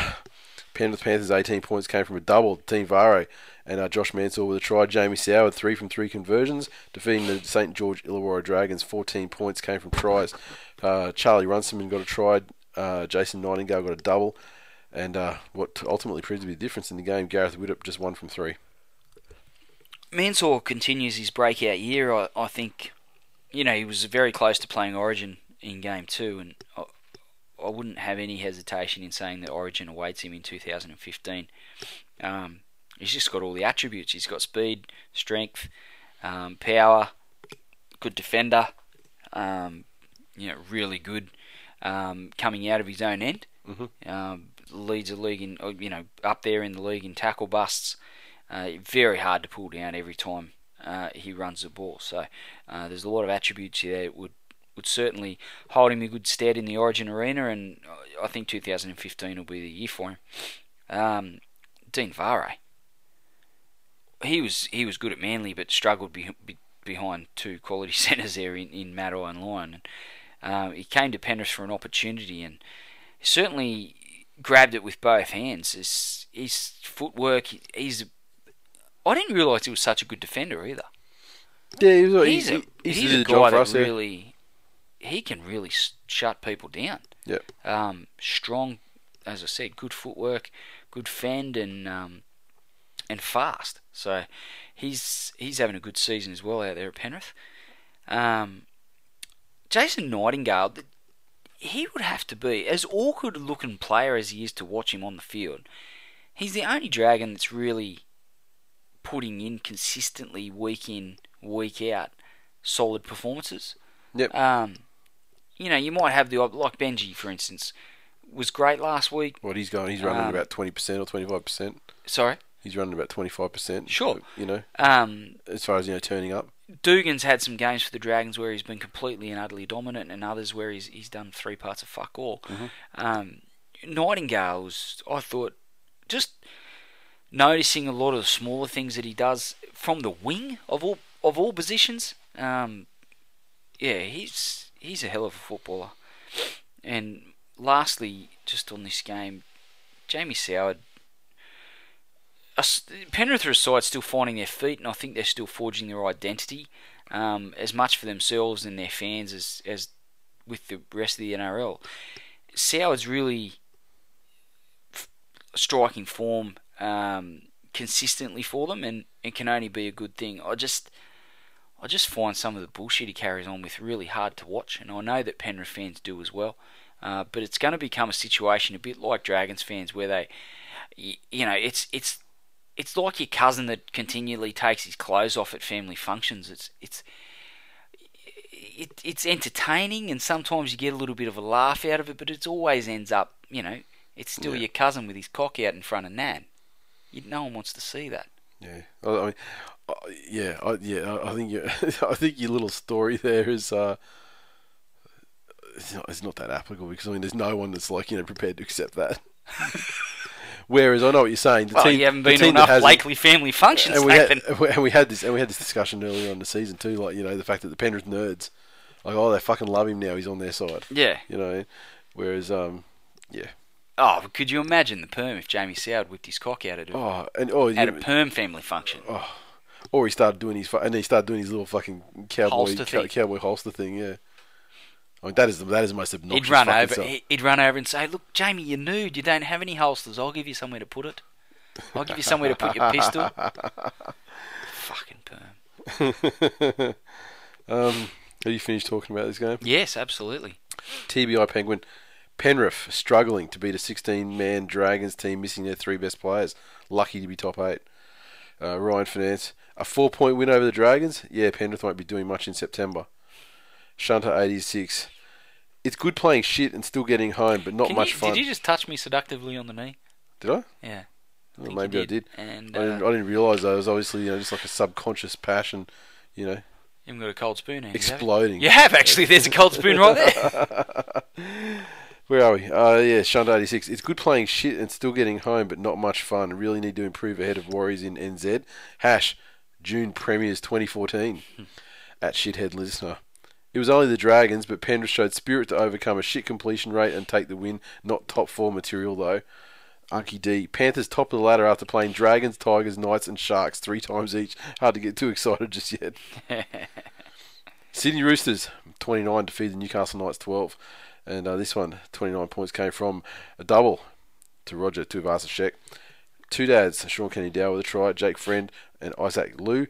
Penrith Panthers 18 points came from a double. Dean Whare and uh, Josh Mansour with a try. Jamie Soward three from three conversions, defeating the St George Illawarra Dragons. 14 points came from tries. Uh, Charlie Runciman got a try. Uh, Jason Nightingale got a double. And uh, what ultimately proved to be the difference in the game, Gareth Widdop just one from three. Mansour continues his breakout year. I, I think, you know, he was very close to playing Origin in game two, and I, I wouldn't have any hesitation in saying that Origin awaits him in 2015. Um, he's just got all the attributes. He's got speed, strength, um, power, good defender, um, you know, really good um, coming out of his own end. Um, leads the league in, uh, you know, up there in the league in tackle busts. Uh, very hard to pull down every time uh, he runs the ball. So uh, there's a lot of attributes here that would would certainly hold him in good stead in the Origin arena, and I think 2015 will be the year for him. Um, Dean Whare, he was he was good at Manly, but struggled be, be, behind two quality centres there in in Matai and Lyon. Um, he came to Penrith for an opportunity and certainly grabbed it with both hands. His, his footwork, he's. I didn't realise he was such a good defender either. Yeah, he was, He's he, a, he, he's did a guy that us, yeah. really. He can really shut people down. Yep. Um, strong, as I said, good footwork, good fend, and um, and fast. So he's he's having a good season as well out there at Penrith. Um, Jason Nightingale, he would have to be as awkward looking player as he is to watch him on the field. He's the only Dragon that's really putting in consistently week in week out solid performances. Yep. Um, you know, you might have the like Benji, for instance, was great last week. What he's going, he's running Um, about twenty percent or twenty five percent. Sorry. He's running about twenty five percent. Sure. You know, Um, as far as you know, turning up. Dugan's had some games for the Dragons where he's been completely and utterly dominant, and others where he's he's done three parts of fuck all. Um, Nightingale was, I thought, just noticing a lot of the smaller things that he does from the wing of all of all positions. Um, yeah, he's he's a hell of a footballer. And lastly, just on this game, Jamie Soward. Penrith are a side still finding their feet, and I think they're still forging their identity um, as much for themselves and their fans as as with the rest of the NRL. Soward's really f- striking form um, consistently for them, and it can only be a good thing. I just I just find some of the bullshit he carries on with really hard to watch, and I know that Penrith fans do as well. Uh, but it's going to become a situation a bit like Dragons fans, where they, y- you know, it's it's it's like your cousin that continually takes his clothes off at family functions. It's it's it, it's entertaining, and sometimes you get a little bit of a laugh out of it, but it always ends up, you know, it's still Yeah. your cousin with his cock out in front of Nan. You, no one wants to see that. Yeah, I, I mean, uh, yeah, I, yeah. I, think you, I think your little story there is, uh, it's not, it's not that applicable because I mean, there's no one that's like you know prepared to accept that. Whereas I know what you're saying. The Well, team, you haven't been to enough Blakely family functions, and we, had, and we had this and we had this discussion earlier on the season too. Like you know the fact that the Penrith nerds, like oh they fucking love him now. He's on their side. Yeah. You know, whereas um, yeah. Oh, could you imagine the perm if Jamie Soward whipped his cock out at, a, Oh, and oh, at a perm family function? Oh, or he started doing his and he started doing his little fucking cowboy Holster cow- cowboy holster thing. Yeah. I mean, that is the, that is the most obnoxious. He'd run over. stuff. He'd run over and say, "Look, Jamie, you're nude. You don't have any holsters. I'll give you somewhere to put it. I'll give you somewhere to put your pistol." Fucking perm. Um, have you finished talking about this game? Yes, absolutely. TBI Penguin. Penrith struggling to beat a 16-man Dragons team, missing their three best players. Lucky to be top eight. Uh, Ryan Finance. A four-point win over the Dragons. Yeah, Penrith won't be doing much in September. Shunter 86. It's good playing shit and still getting home, but not Can much you, fun. Did you just touch me seductively on the knee? Did I? Yeah. Well, maybe you I did. And I didn't, uh, I didn't realise that. It was obviously you know just like a subconscious passion, you know, you haven't got a cold spoon, have you? exploding. You have actually. There's a cold spoon right there. Where are we? Uh, yeah, Shunt 86. It's good playing shit and still getting home, but not much fun. Really need to improve ahead of Warriors in NZ. Hash, June Premiers 2014. At Shithead Listener. It was only the Dragons, but Penrith showed spirit to overcome a shit completion rate and take the win. Not top four material, though. Unky D. Panthers top of the ladder after playing Dragons, Tigers, Knights, and Sharks three times each. Hard to get too excited just yet. Sydney Roosters, 29, defeated the Newcastle Knights 12. And uh, this one, 29 points, came from a double to Roger Tuivasa-Sheck. Two dads, Shaun Kenny-Dowall with a try, Jake Friend and Isaac Liu.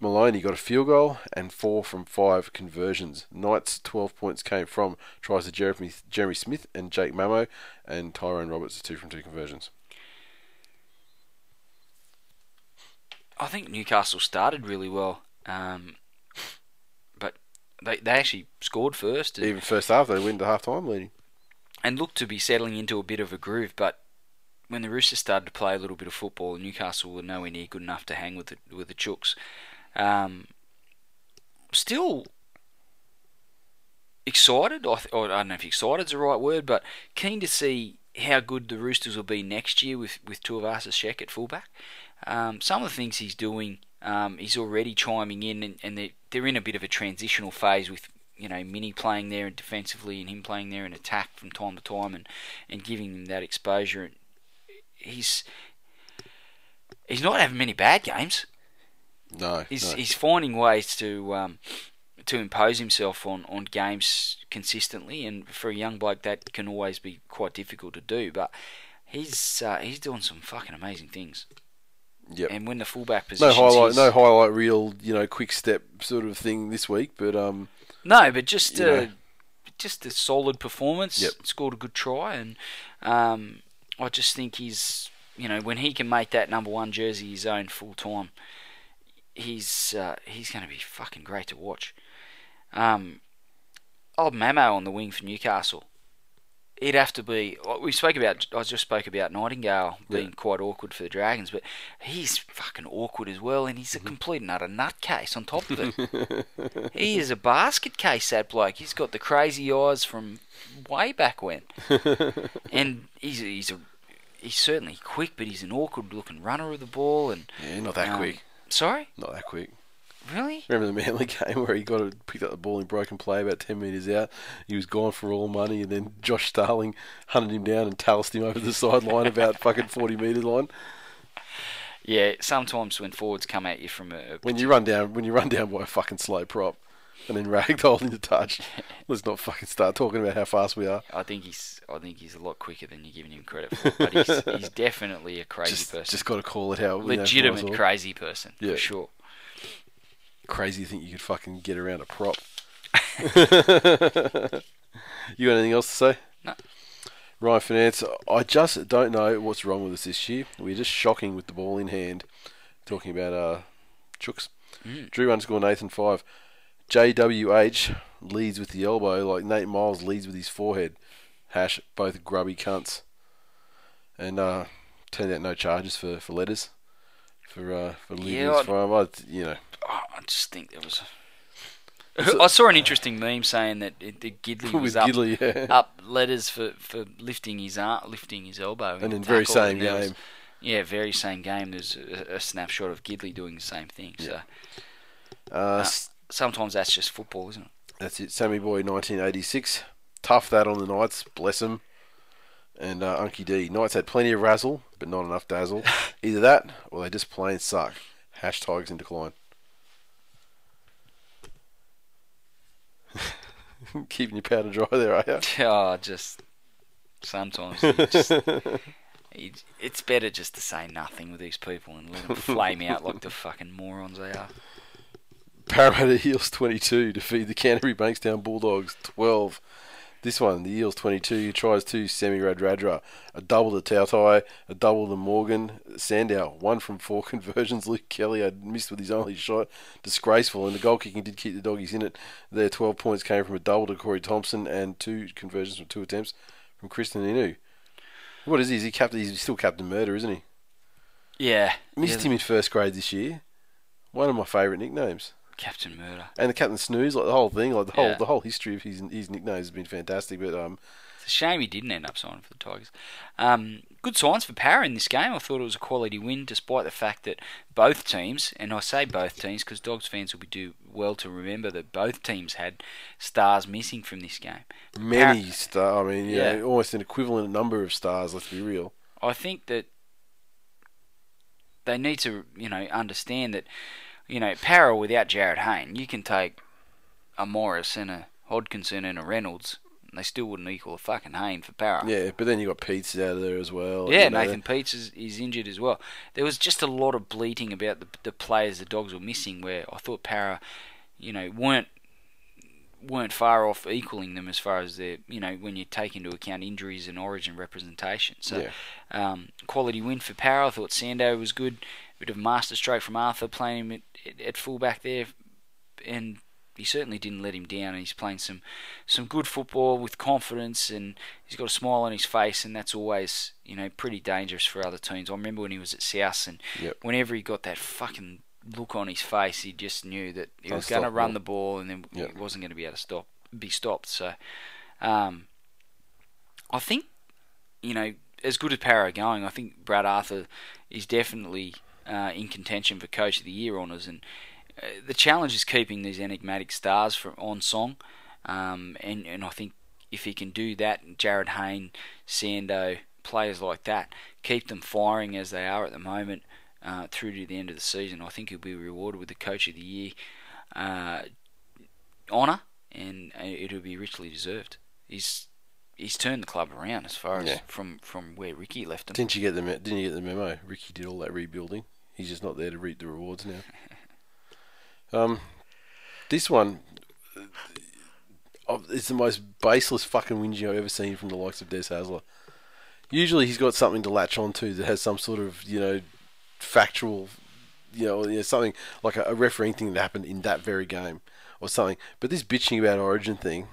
Maloney got a field goal and four from five conversions. Knights 12 points came from tries to Jeremy, Jeremy Smith and Jake Mamo, and Tyrone Roberts two from two conversions. I think Newcastle started really well, um, they they actually scored first and, Even first half, they went to half time leading. and looked to be settling into a bit of a groove. But when the Roosters started to play a little bit of football, Newcastle were nowhere near good enough to hang with the with the Chooks. Um, still excited. I, th- or I don't know if excited is the right word, but keen to see how good the Roosters will be next year with with Tuivasa Sheck at fullback. Um, some of the things he's doing, um, he's already chiming in, and, and they're, they're in a bit of a transitional phase with you know Mini playing there and defensively, and him playing there in attack from time to time, and and giving him that exposure. He's he's not having many bad games. No, He's no. he's finding ways to um, to impose himself on, on games consistently, and for a young bloke that can always be quite difficult to do. But he's uh, he's doing some fucking amazing things. Yep. And when the fullback no position, highlight, no highlight reel, you know, quick step sort of thing this week. But um, no, but just You uh, know. just a solid performance. Yep. Scored a good try, and um, I just think he's you know when he can make that number one jersey his own full time, he's uh, he's going to be fucking great to watch. Um, old Mamo on the wing for Newcastle. He'd have to be. We spoke about. I just spoke about Nightingale being Yeah. quite awkward for the Dragons, but he's fucking awkward as well, and he's a complete and utter nutcase on top of it. he is a basket case. That bloke. He's got the crazy eyes from way back when, and he's he's a he's certainly quick, but he's an awkward looking runner of the ball, and yeah, not that um, quick. Sorry, Not that quick. Really? Remember the Manly game where he got it, picked up the ball in broken play about 10 metres out. He was gone for all money, and then Josh Starling hunted him down and talced him over the sideline about fucking 40 metre line. Yeah, sometimes when forwards come at you from a When you run down, when you run down by a fucking slow prop, and then ragdoll into touch, let's not fucking start talking about how fast we are. I think he's I think he's a lot quicker than you're giving him credit for. But he's, he's definitely a crazy Just, person. just got to call it how you know, Legitimate crazy person, Yeah. for sure. Crazy to think you could fucking get around a prop. you got anything else to say? No. Ryan Finance, I just don't know what's wrong with us this year. We're just shocking with the ball in hand. Talking about uh, Chooks. Mm. Drew underscore Nathan 5. JWH leads with the elbow like Nate Miles leads with his forehead. Hash, both grubby cunts. And uh, turned out no charges for, for letters. For uh, for leaving Yeah, his farm. I, you know, I just think there was. A... I saw an interesting meme saying that it, that Gidley was up, Gidley, yeah. up letters for, for lifting his arm, lifting his elbow, in And in very same there was- game. yeah, very same game. There's a, a snapshot of Gidley doing the same thing. So Uh, s- sometimes that's just football, isn't it? That's it. Sammy Boy, 1986. Tough that on the Knights. Bless him. And uh, Unky D. Knights had plenty of razzle, but not enough dazzle. Either that, or they just plain suck. Hashtags in decline. Keeping your powder dry there, are you? Oh, just sometimes just, it's better just to say nothing with these people and let them flame out like the fucking morons they are. Parramatta Eels 22 defeat the Canterbury Bankstown Bulldogs 12. This one, the Eels 22, tries two Semi Radradra, a double to Toutai, a double to Morgan Sandow, one from four conversions. Luke Kelly had missed with his only shot, disgraceful, and the goal kicking did keep the doggies in it. Their 12 points came from a double to Corey Thompson and two conversions from two attempts from Krisnan Inu. What is he? Is he captain? He's still Captain Murder, isn't he? Yeah, Missed yeah, him in first grade this year. One of my favourite nicknames. Captain Murder. And the Captain Snooze, like the whole thing, like the whole Yeah. the whole history of his his nicknames has been fantastic. But um, It's a shame he didn't end up signing for the Tigers. Um, good signs for Para in this game. I thought it was a quality win, despite the fact that both teams, and I say both teams because Dogs fans will be do well to remember that both teams had stars missing from this game. many star. I mean, yeah, Yeah. almost an equivalent number of stars. Let's be real. I think that they need to, you know, understand that, you know, Para without Jarryd Hayne, you can take a Morris and a Hodkinson and a Reynolds, and they still wouldn't equal a fucking Hayne for Para. Yeah, but then you got Pete's out of there as well. Yeah, you know. Nathan Peats is, is injured as well. There was just a lot of bleating about the, the players the Dogs were missing, where I thought Para, you know, weren't weren't far off equaling them as far as their, you know, when you take into account injuries and Origin representation. So, Yeah. um, quality win for Power. I thought Sando was good. Bit of master stroke from Arthur playing him at, at, fullback there, and he certainly didn't let him down. And he's playing some some good football with confidence, and he's got a smile on his face, and that's always you know pretty dangerous for other teams. I remember when he was at South, and Yep. whenever he got that fucking look on his face, he just knew that he was going to run the ball, and then Yep. he wasn't going to be able to stop be stopped. So, um, I think you know as good as Para going, I think Brad Arthur is definitely uh, in contention for Coach of the Year honours, and uh, the challenge is keeping these enigmatic stars from on song. Um, and, and I think if he can do that, Jarryd Hayne, Sando, players like that, keep them firing as they are at the moment uh, through to the end of the season, I think he'll be rewarded with the Coach of the Year uh, honour, and uh, it'll be richly deserved. He's he's turned the club around as far as Yeah. from, from where Ricky left him. Didn't you get the Didn't you get the memo? Ricky did all that rebuilding. He's just not there to reap the rewards now. um, this one uh, is the most baseless fucking whinging I've ever seen from the likes of Des Hasler. Usually he's got something to latch onto that has some sort of you know factual, you know, you know something like a, a refereeing thing that happened in that very game or something. But this bitching about Origin thing.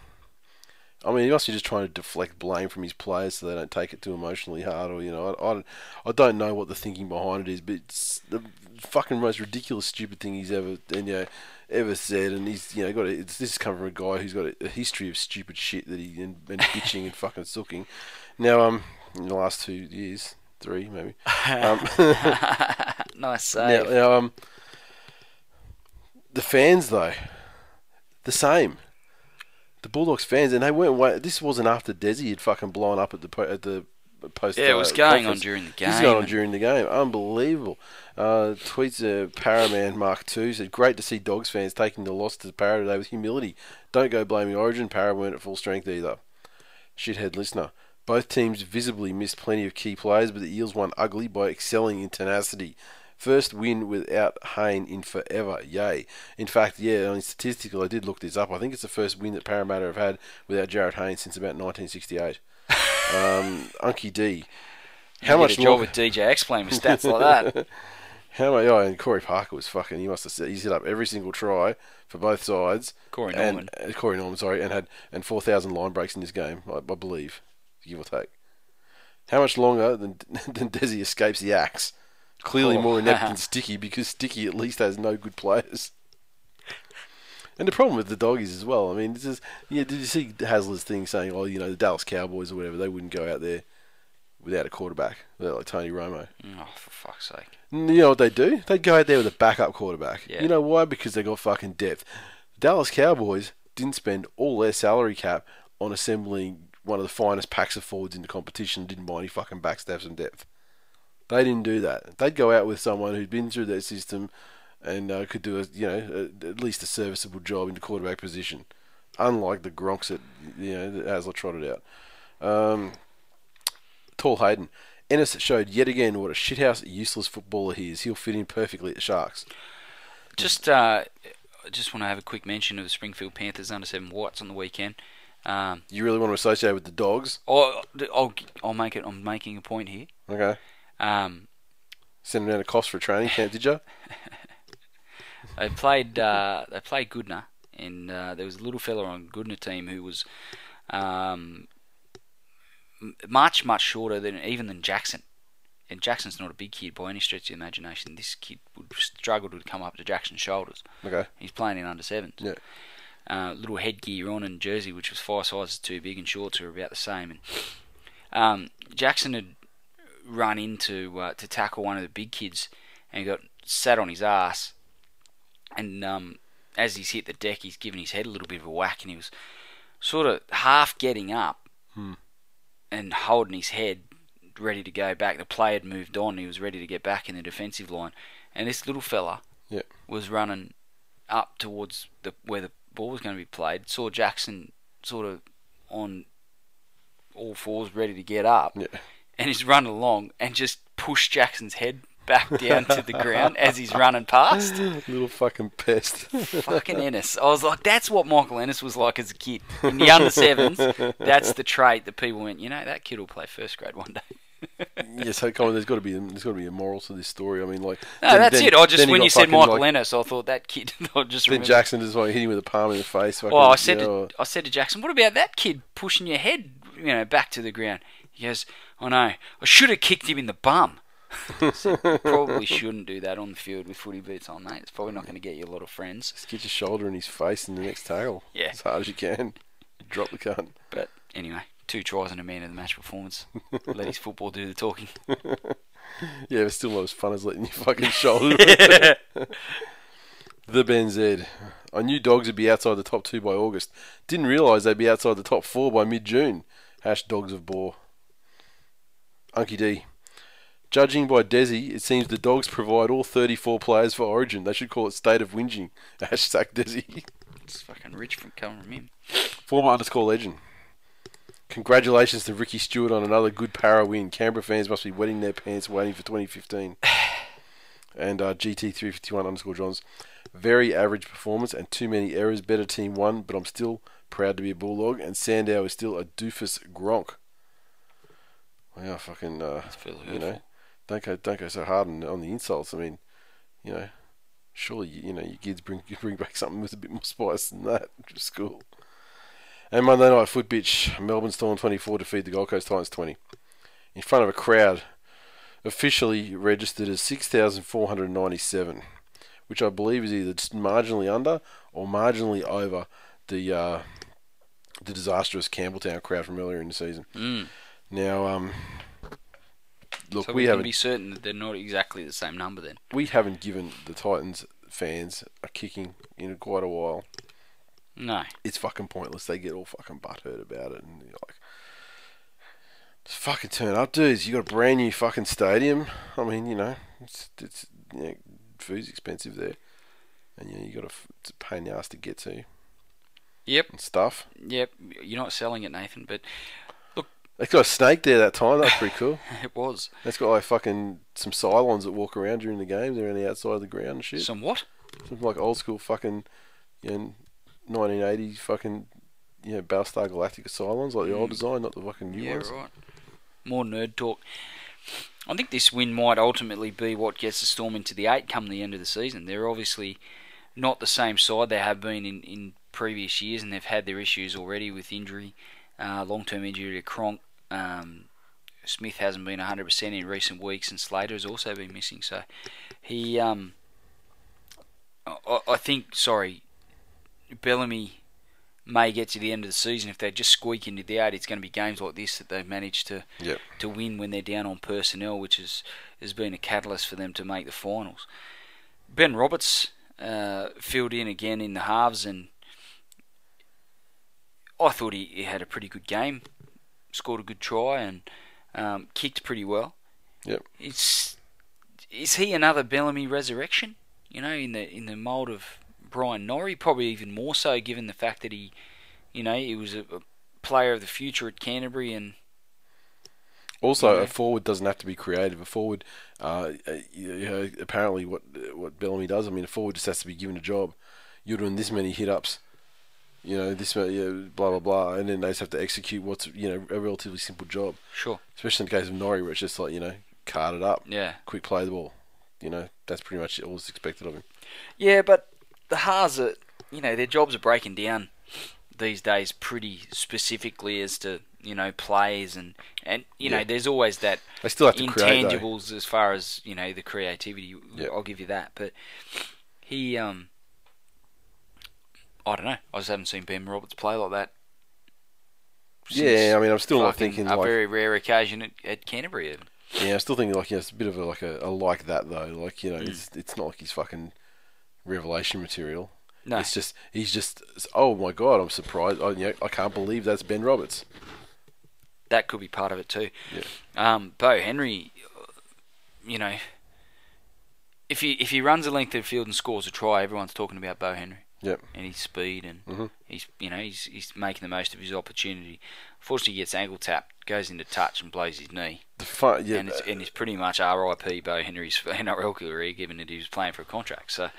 I mean, he must be just trying to deflect blame from his players so they don't take it too emotionally hard, or you know, I, I, I don't know what the thinking behind it is, but it's the fucking most ridiculous, stupid thing he's ever, and, you know, ever said. And he's, you know, got a, it's, this has come from a guy who's got a, a history of stupid shit that he and, and bitching and fucking sooking. Now, um, in the last two years, three maybe. Um, nice now, save. now, um, the fans though, the same. The Bulldogs fans, and they weren't. Wa- this wasn't after Desi had fucking blown up at the po- at the post. Yeah, it uh, was going on during the game, going on during the game. Unbelievable. Uh, tweets uh, Paraman Mark Two said, "Great to see Dogs fans taking the loss to Para today with humility. Don't go blaming Origin. Para weren't at full strength either." Shithead listener. Both teams visibly missed plenty of key players, but the Eels won ugly by excelling in tenacity. First win without Hayne in forever. Yay. In fact, yeah, mean, statistical, I did look this up. I think it's the first win that Parramatta have had without Jarryd Hayne since about 1968. um, Unky D. How You much job with DJ X playing with stats like that? How much? Oh, and Corey Parker was fucking. He must have set, he set up every single try for both sides. Corey and, Norman. uh, Corey Norman, sorry, and had and four thousand line breaks in this game, I, I believe, give or take. How much longer than than Desi escapes the axe? Clearly Oh. more inept than Sticky because Sticky at least has no good players. And the problem with the doggies as well. I mean, this is yeah. Did you see Hasler's thing saying, "Oh, you know, the Dallas Cowboys or whatever, they wouldn't go out there without a quarterback, They're like Tony Romo." Mm, oh, for fuck's sake. You know what they do? They go out there with a backup quarterback. Yeah. You know why? Because they got fucking depth. The Dallas Cowboys didn't spend all their salary cap on assembling one of the finest packs of forwards in the competition. Didn't buy any fucking backstaffs and depth. They didn't do that. They'd go out with someone who'd been through their system and uh, could do a you know a, at least a serviceable job in the quarterback position. Unlike the Gronks that you know that Hasler trotted out. Um, Tall Hayden. Ennis showed yet again what a shithouse useless footballer he is. He'll fit in perfectly at the Sharks. Just, uh, I just want to have a quick mention of the Springfield Panthers under seven Whites on the weekend. Um, You really want to associate with the dogs? I'll, I'll, I'll make it. I'm making a point here. Okay. Um, Send him down to cost for a training camp, did you? they played. Uh, they played Goodna, and uh, there was a little fella on Goodna team who was um, much much shorter than even than Jackson. And Jackson's not a big kid by any stretch of the imagination. This kid would struggle to come up to Jackson's shoulders. Okay. He's playing in under sevens. Yeah. Uh, little headgear on and jersey, which was five sizes too big, and shorts were about the same. And um, Jackson had run into uh, to tackle one of the big kids, and got sat on his ass. And um, as he's hit the deck, he's given his head a little bit of a whack, and he was sort of half getting up and holding his head, ready to go back. The play had moved on; he was ready to get back in the defensive line, and this little fella Yeah. was running up towards the where the ball was going to be played. Saw Jackson sort of on all fours, ready to get up, Yeah. And he's running along and just pushed Jackson's head back down to the ground as he's running past. Little fucking pest. Fucking Ennis. I was like, that's what Michael Ennis was like as a kid. In the under sevens, that's the trait that people went, you know, that kid will play first grade one day. yeah, so come on, there's got to be there's got to be a moral to this story. I mean, like No, then- that's then- it. I just when you said Michael like, Ennis, I thought that kid. I just Then. Jackson just like hit him with a palm in the face. fucking, Well, I said you to know, I said to Jackson, "What about that kid pushing your head, you know, back to the ground?" He goes, Oh, "I know. I should have kicked him in the bum." So probably shouldn't do that on the field with footy boots on, mate. It's probably not going to get you a lot of friends. just get your shoulder in his face in the next tackle. Yeah. as hard as you can. Drop the cunt. But anyway, two tries and a man of the match performance. Let his football do the talking. Yeah, it's still not as fun as letting your fucking shoulder. the Ben Z. I knew dogs would be outside the top two by August. Didn't realise they'd be outside the top four by mid June. Hash dogs of Boar. Unky D. Judging by Desi, it seems the dogs provide all 34 players for Origin. They should call it State of Whinging. Hashtag Desi. It's fucking rich from coming from him. Former underscore legend. Congratulations to Ricky Stuart on another good para win. Canberra fans must be wetting their pants waiting for 2015. and uh, GT351 underscore Johns. Very average performance and too many errors. Better team won, but I'm still proud to be a Bulldog. And Sandow is still a doofus Gronk. Wow, fucking, uh, you know, don't go, don't go so hard on, on the insults. I mean, you know, surely, you, you know, your kids bring, you bring back something with a bit more spice than that, which is cool. And Monday night foot bitch, Melbourne Storm 24 defeat the Gold Coast Titans 20 in front of a crowd officially registered as 6,497, which I believe is either just marginally under or marginally over the uh, the disastrous Campbelltown crowd from earlier in the season. Mm. Now, um, look, so we we, can haven't be certain that they're not exactly the same number then. we haven't given the Titans fans a kicking in quite a while. No. it's fucking pointless. They get all fucking butthurt about it, and you're like, just fucking turn up, dudes. You got a brand new fucking stadium. I mean, you know, it's, it's you know, food's expensive there, and you know, you got a, it's a pain in the ass to get to Yep. and stuff. Yep. You're not selling it, Nathan, but It's got a snake there that time. That's pretty cool. it was. It's got like fucking some Cylons that walk around during the games. They're on the outside of the ground and shit. Some what? Some like old school fucking, you know, 1980s fucking, you know, Battlestar Galactica Cylons, like the old design, not the fucking new Mm. yeah, ones. right. More nerd talk. I think this win might ultimately be what gets the Storm into the eight come the end of the season. They're obviously not the same side they have been in, in previous years, and they've had their issues already with injury, uh, long term injury to Cronk. Um, Smith hasn't been 100% in recent weeks, and Slater has also been missing. So he, um, I, I- think, sorry, Bellamy may get to the end of the season if they just squeak into the eight. It's going to be games like this that they've managed to Yep. to win when they're down on personnel, which is, has been a catalyst for them to make the finals. Ben Roberts uh, filled in again in the halves, and I thought he, he had a pretty good game, scored a good try, and um, kicked pretty well. Yep. It's is he another Bellamy resurrection? You know, in the in the mould of Bryan Norrie, probably even more so, given the fact that he, you know, he was a, a player of the future at Canterbury, and Also, Yeah. a forward doesn't have to be creative. A forward, uh, you know, apparently what what Bellamy does. I mean, a forward just has to be given a job. You're doing this many hit ups, you know, this you know, blah blah blah, and then they just have to execute what's you know a relatively simple job. sure, Especially in the case of Norrie, where it's just like you know, card it up, yeah, quick play the ball. You know, that's pretty much all that's expected of him. yeah. But the Haas are, you know, their jobs are breaking down these days pretty specifically as to you know plays and and you know there's always that They still have to create intangibles as far as you know the creativity. Yeah. I'll give you that, but he, um, I don't know. I just haven't seen Ben Roberts play like that. Yeah, I mean, I'm still not thinking a like very rare occasion at, at Canterbury. Even. Yeah, I'm still thinking like yeah, it's a bit of a like a, a like that though. Like you know, Mm. it's it's not like he's fucking revelation material. No, It's just he's just oh my god, I'm surprised. I, you know, I can't believe that's Ben Roberts. that could be part of it too. Yeah. Um, Beau Henry, you know, if he if he runs a length of field and scores a try, everyone's talking about Beau Henry Yep. and his speed and Mhm. he's you know he's he's making the most of his opportunity. Fortunately, he gets ankle tapped, goes into touch and blows his knee, The fun, yeah, and it's and it's pretty much R.I.P. Beau Henry's NRL career, given that he was playing for a contract. So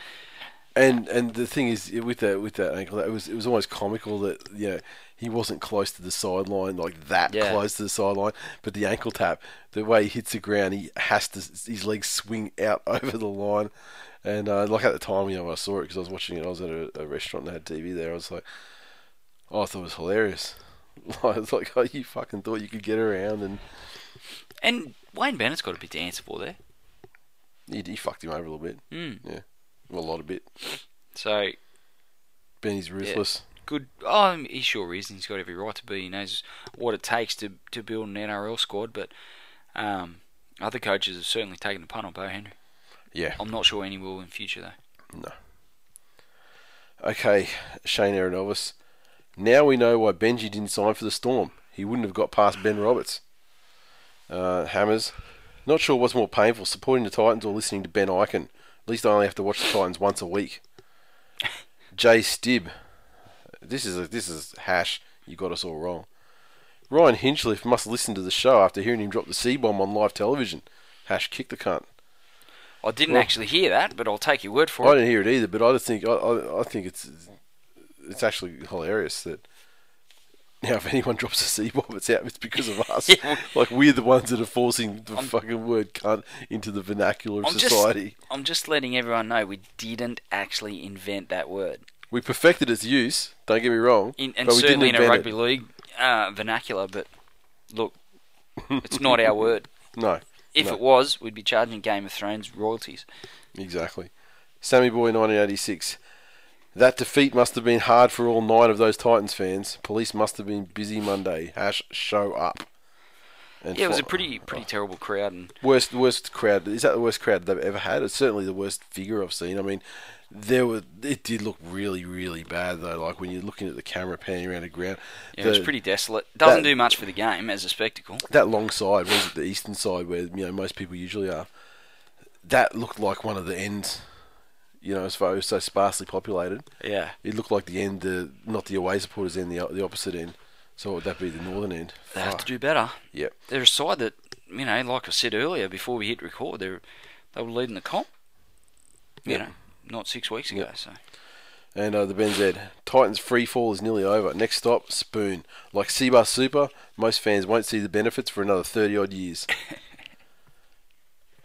and and the thing is with that with that ankle, it was it was almost comical that you know he wasn't close to the sideline like that Yeah. close to the sideline, but the ankle tap, the way he hits the ground, he has to his legs swing out over the line. And uh, like at the time, you know, when I saw it because I was watching it. I was at a, a restaurant and they had TV there. I was like, oh, I thought it was hilarious. I was like, oh, you fucking thought you could get around, and and Wayne Bennett's got a bit to answer for there. he, he fucked him over a little bit. Mm. Yeah, well, a lot of bit. So Benny's ruthless. good. Oh, he sure is. He's got every right to be. He knows what it takes to to build an NRL squad. But um, other coaches have certainly taken the punt on Beau Henry. Yeah, I'm not sure any will in future though. no. Okay, Shane Aronovis. Now we know why Benji didn't sign for the Storm. He wouldn't have got past Ben Roberts. Uh, Hammers. Not sure what's more painful, supporting the Titans or listening to Ben Ikin. At least I only have to watch the Titans once a week. Jay Stibb. This is a, this is hash. You got us all wrong. Ryan Hinchcliffe must listen to the show after hearing him drop the C bomb on live television. Hash kick the cunt. I didn't Well- actually hear that, but I'll take your word for I it. I didn't hear it either, but I just think I, I, I think it's it's actually hilarious that now if anyone drops a C bomb, it's out. It's because of us. Yeah. Like we're the ones that are forcing the fucking word cunt into the vernacular of I'm just, society. I'm just letting everyone know we didn't actually invent that word. We perfected its use. Don't get me wrong, In, and but we didn't certainly in a rugby it. league uh, vernacular, but look, it's not our word. No, If No. it was, we'd be charging Game of Thrones royalties. exactly. Sammy Boy, 1986. That defeat must have been hard for all nine of those Titans fans. Police must have been busy Monday. Hash show up. And Yeah, it was a pretty pretty terrible crowd, and Worst worst crowd is that the worst crowd they've ever had? It's certainly the worst figure I've seen. I mean, there were it did look really really bad though. Like when you're looking at the camera panning around the ground, yeah, it was pretty desolate. Doesn't that- do much for the game as a spectacle. that long side was it the eastern side where you know most people usually are. That looked like one of the ends. You know, as far as it was so sparsely populated, Yeah, it looked like the end, the not the away supporters end, the the opposite end. So would that be the northern end? they have to do better. Yep. They're a side that you know, like I said earlier before we hit record, they were they were leading the comp. You Yep. know, not six weeks ago. So And uh, the Ben Z. Titans free fall is nearly over. Next stop, Spoon. Like Cbus Super, most fans won't see the benefits for another 30 odd years.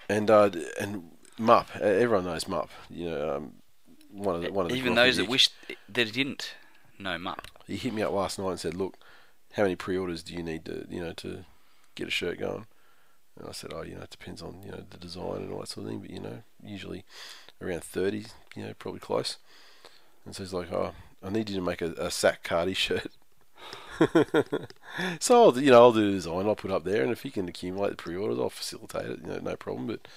and uh, and Mupp. uh, Everyone knows Mupp. You know, um, one of the, one of the even those that wished that it didn't know Mupp. He hit me up last night and said, "Look, how many pre-orders do you need to, you know, to get a shirt going?" And I said, "Oh, you know, it depends on you know the design and all that sort of thing, but you know, usually around 30, you know, probably close." And so he's like, "Oh, I need you to make a, a sack Cardi shirt." so I'll, you know, I'll do the design. I'll put up there, and if he can accumulate the pre-orders, I'll facilitate it. You know, no problem. But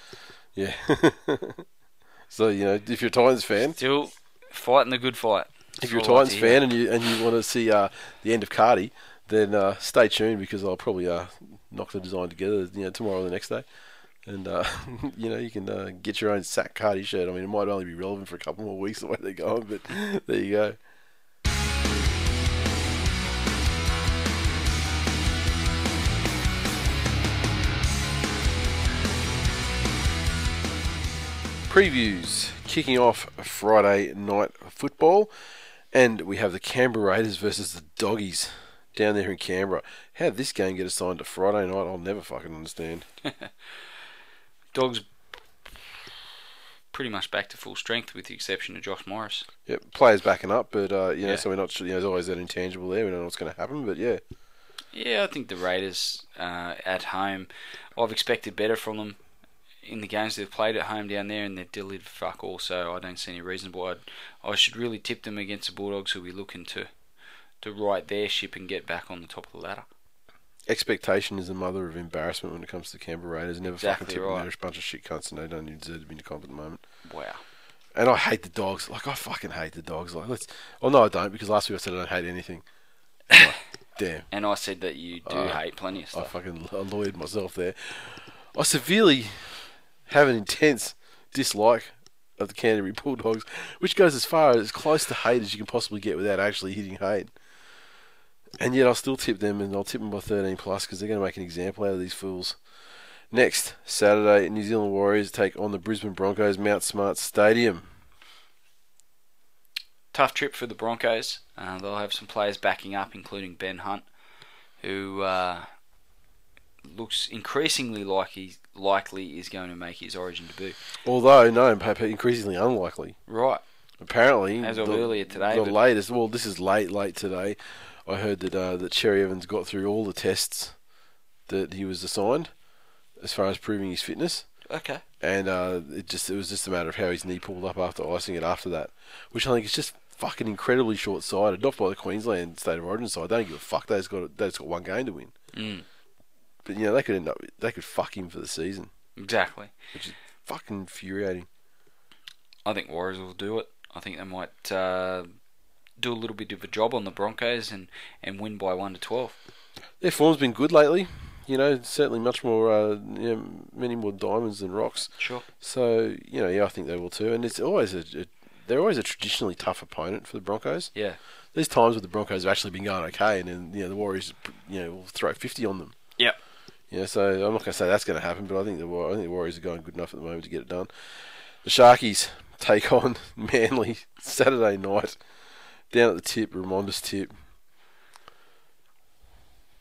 yeah. so you know, if you're a Titans fan, Still fighting the good fight. if you're a That's all I like Titans fan and you and you want to see uh, the end of Cardi, then uh, stay tuned because I'll probably uh, knock the design together, you know, tomorrow or the next day, and uh, you know you can uh, get your own sack Cardi shirt. I mean, it might only be relevant for a couple more weeks the way they're going, but there you go. Previews kicking off Friday night football, and we have the Canberra Raiders versus the Doggies down there in Canberra. How did this game get assigned to Friday night? I'll never fucking understand. Dogs pretty much back to full strength with the exception of Josh Morris. Yep, players backing up, but uh, you know, Yeah. so we're not sure. You know, there's always that intangible there. We don't know what's going to happen, but yeah, Yeah, I think the Raiders uh, at home, I've expected better from them in the games they've played at home down there, and they've delivered fuck all. So I don't see any reason why I'd, I should really tip them against the Bulldogs, who'll be looking to to right their ship and get back on the top of the ladder. Expectation is the mother of embarrassment when it comes to the Canberra Raiders. Never Exactly fucking tip right. They're a bunch of shit cunts, and they don't even deserve to be in the comp at the moment. Wow. And I hate the dogs. Like I fucking hate the dogs. Like let's. Oh no, I don't because last week I said I don't hate anything. Like, Damn. And I said that you do hate plenty of stuff. I fucking annoyed myself there. I severely have an intense dislike of the Canterbury Bulldogs, which goes as far as close to hate as you can possibly get without actually hitting hate. And yet I'll still tip them, and I'll tip them by 13 plus because they're going to make an example out of these fools. Next Saturday, New Zealand Warriors take on the Brisbane Broncos Mount Smart Stadium. Tough trip for the Broncos. Uh, they'll have some players backing up, including Ben Hunt, who uh, looks increasingly like he's likely is going to make his Origin debut. Although, no, increasingly unlikely. Right. Apparently, As of the, earlier today, the latest. Well, this is late, late today. I heard that uh, that Cherry Evans got through all the tests that he was assigned, as far as proving his fitness, Okay. and uh, it just it was just a matter of how his knee pulled up after icing it after that, which I think is just fucking incredibly short sighted. Not by the Queensland State of Origin side. They don't give a fuck. They've got they've got one game to win. Mm, But you know they could end up they could fuck him for the season, exactly. which is fucking infuriating. I think Warriors will do it. I think they might uh, do a little bit of a job on the Broncos and, and win by one to twelve. Their form's been good lately. You know, certainly much more, uh, you know, many more diamonds than rocks. Sure. So you know, yeah, I think they will too. And it's always a, a they're always a traditionally tough opponent for the Broncos. Yeah. There's times where the Broncos have actually been going okay, and then you know the Warriors, you know, will throw 50 on them. Yep. Yeah, so I'm not going to say that's going to happen, but I think the I think the Warriors are going good enough at the moment to get it done. The Sharkies take on Manly Saturday night down at the tip, Remondis tip.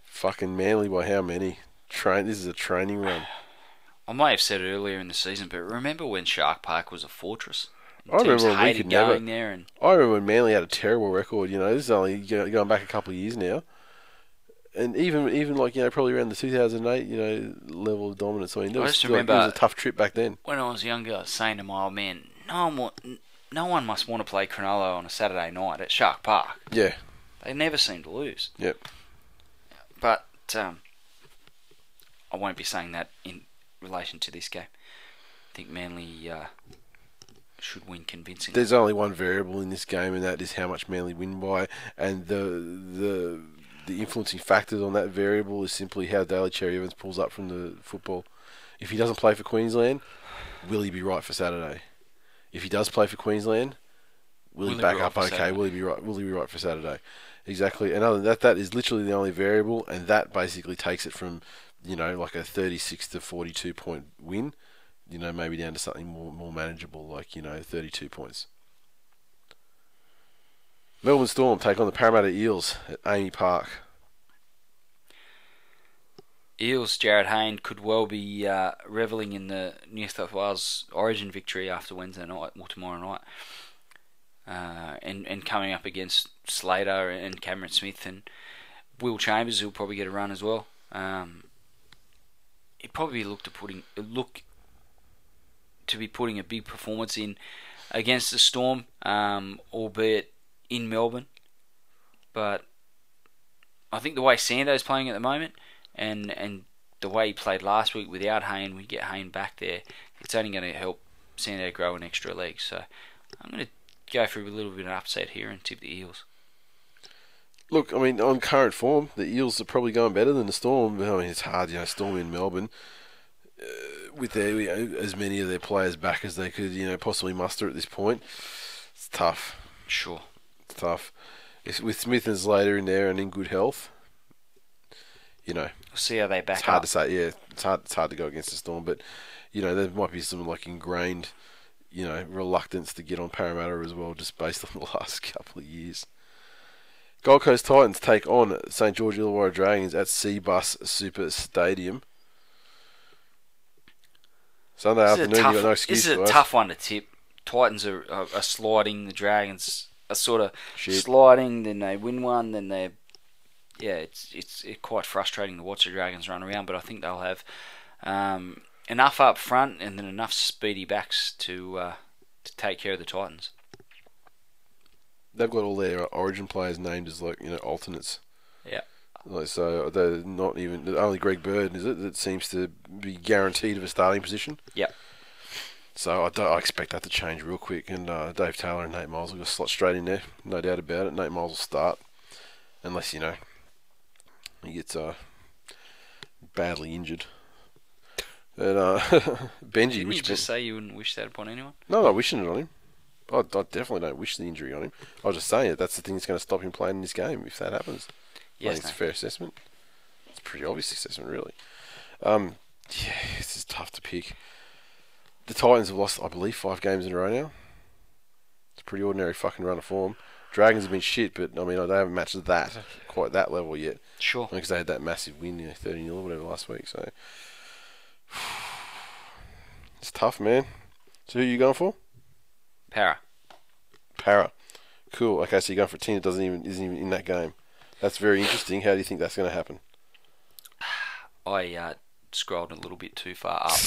Fucking Manly by how many? Train. This is a training run. I might have said earlier in the season, but remember when Shark Park was a fortress? I remember when we could never- there, and I remember when Manly had a terrible record. You know, this is only going back a couple of years now, and even even like you know probably around the 2008 you know level of dominance. I mean, that I was, just like, it was a tough trip back then. when I was younger, I was saying to my old man, "No one, no one must want to play Cronulla on a Saturday night at Shark Park. Yeah. They never seem to lose." Yep. But um, I won't be saying that in relation to this game. I think Manly uh, should win convincingly. There's only one variable in this game, and that is how much Manly win by, and the the the influencing factors on that variable is simply how Daly Cherry Evans pulls up from the football. If he doesn't play for Queensland, will he be right for Saturday? If he does play for Queensland, will, Will he back be right up okay? Will he be right? Will he be right for Saturday? Exactly. And other than that, that is literally the only variable, and that basically takes it from you know like a 36 to 42 point win, you know maybe down to something more more manageable, like you know 32 points. Melbourne Storm take on the Parramatta Eels at AAMI Park. Eels, Jarryd Hayne could well be uh, revelling in the New South Wales Origin victory after Wednesday night or tomorrow night, uh, and and coming up against Slater and Cameron Smith and Will Chambers, who'll probably get a run as well. Um, it probably look to putting look to be putting a big performance in against the Storm, um, albeit in Melbourne. But I think the way Sando's playing at the moment, and and the way he played last week without Hayne, we get Hayne back there, it's only going to help Sando grow an extra leg. So I'm going to go for a little bit of an upset here and tip the Eels. Look, I mean, on current form, the Eels are probably going better than the Storm. I mean, it's hard, you know, Storm in Melbourne uh, with their you know, as many of their players back as they could, you know, possibly muster at this point. It's tough. Sure. It's tough. It's, with Smith and Slater in there and in good health, you know, We'll see how they back it's hard up. to say. Yeah, it's hard. It's hard to go against the Storm, but you know, there might be some like ingrained, you know, reluctance to get on Parramatta as well, just based on the last couple of years. Gold Coast Titans take on St George Illawarra Dragons at Cbus Super Stadium. Sunday This afternoon, tough, you got no excuse this is a us. tough one to tip. Titans are, are, are sliding. The Dragons are sort of Shit. sliding. Then they win one. Then they, yeah, it's it's it's quite frustrating to watch the Dragons run around. But I think they'll have um, enough up front and then enough speedy backs to uh, to take care of the Titans. They've got all their Origin players named as like you know alternates. Yeah. Like so, they're not even only Greg Bird is it that seems to be guaranteed of a starting position. Yeah. So I, don't, I expect that to change real quick, and uh, Dave Taylor and Nate Miles will go slot straight in there, no doubt about it. Nate Miles will start, unless you know he gets uh, badly injured. And uh, Benji, Didn't you which just say you wouldn't wish that upon anyone? no, I'm not wishing it on him. I, I definitely don't wish the injury on him. I was just saying that That's the thing that's going to stop him playing in this game if that happens. I Yes. think it's a fair assessment. It's a pretty obvious assessment, really. Um, yeah, this is tough to pick. The Titans have lost, I believe, five games in a row now. It's a pretty ordinary fucking run of form. Dragons have been shit, but I mean, they haven't matched that quite that level yet Sure. because they had that massive win, you know, 30 0 or whatever last week. So it's tough, man. So who are you going for? Para. Para. Cool. Okay, so you're going for a team that doesn't even isn't even in that game. That's very interesting. How do you think that's going to happen? I uh, scrolled a little bit too far up,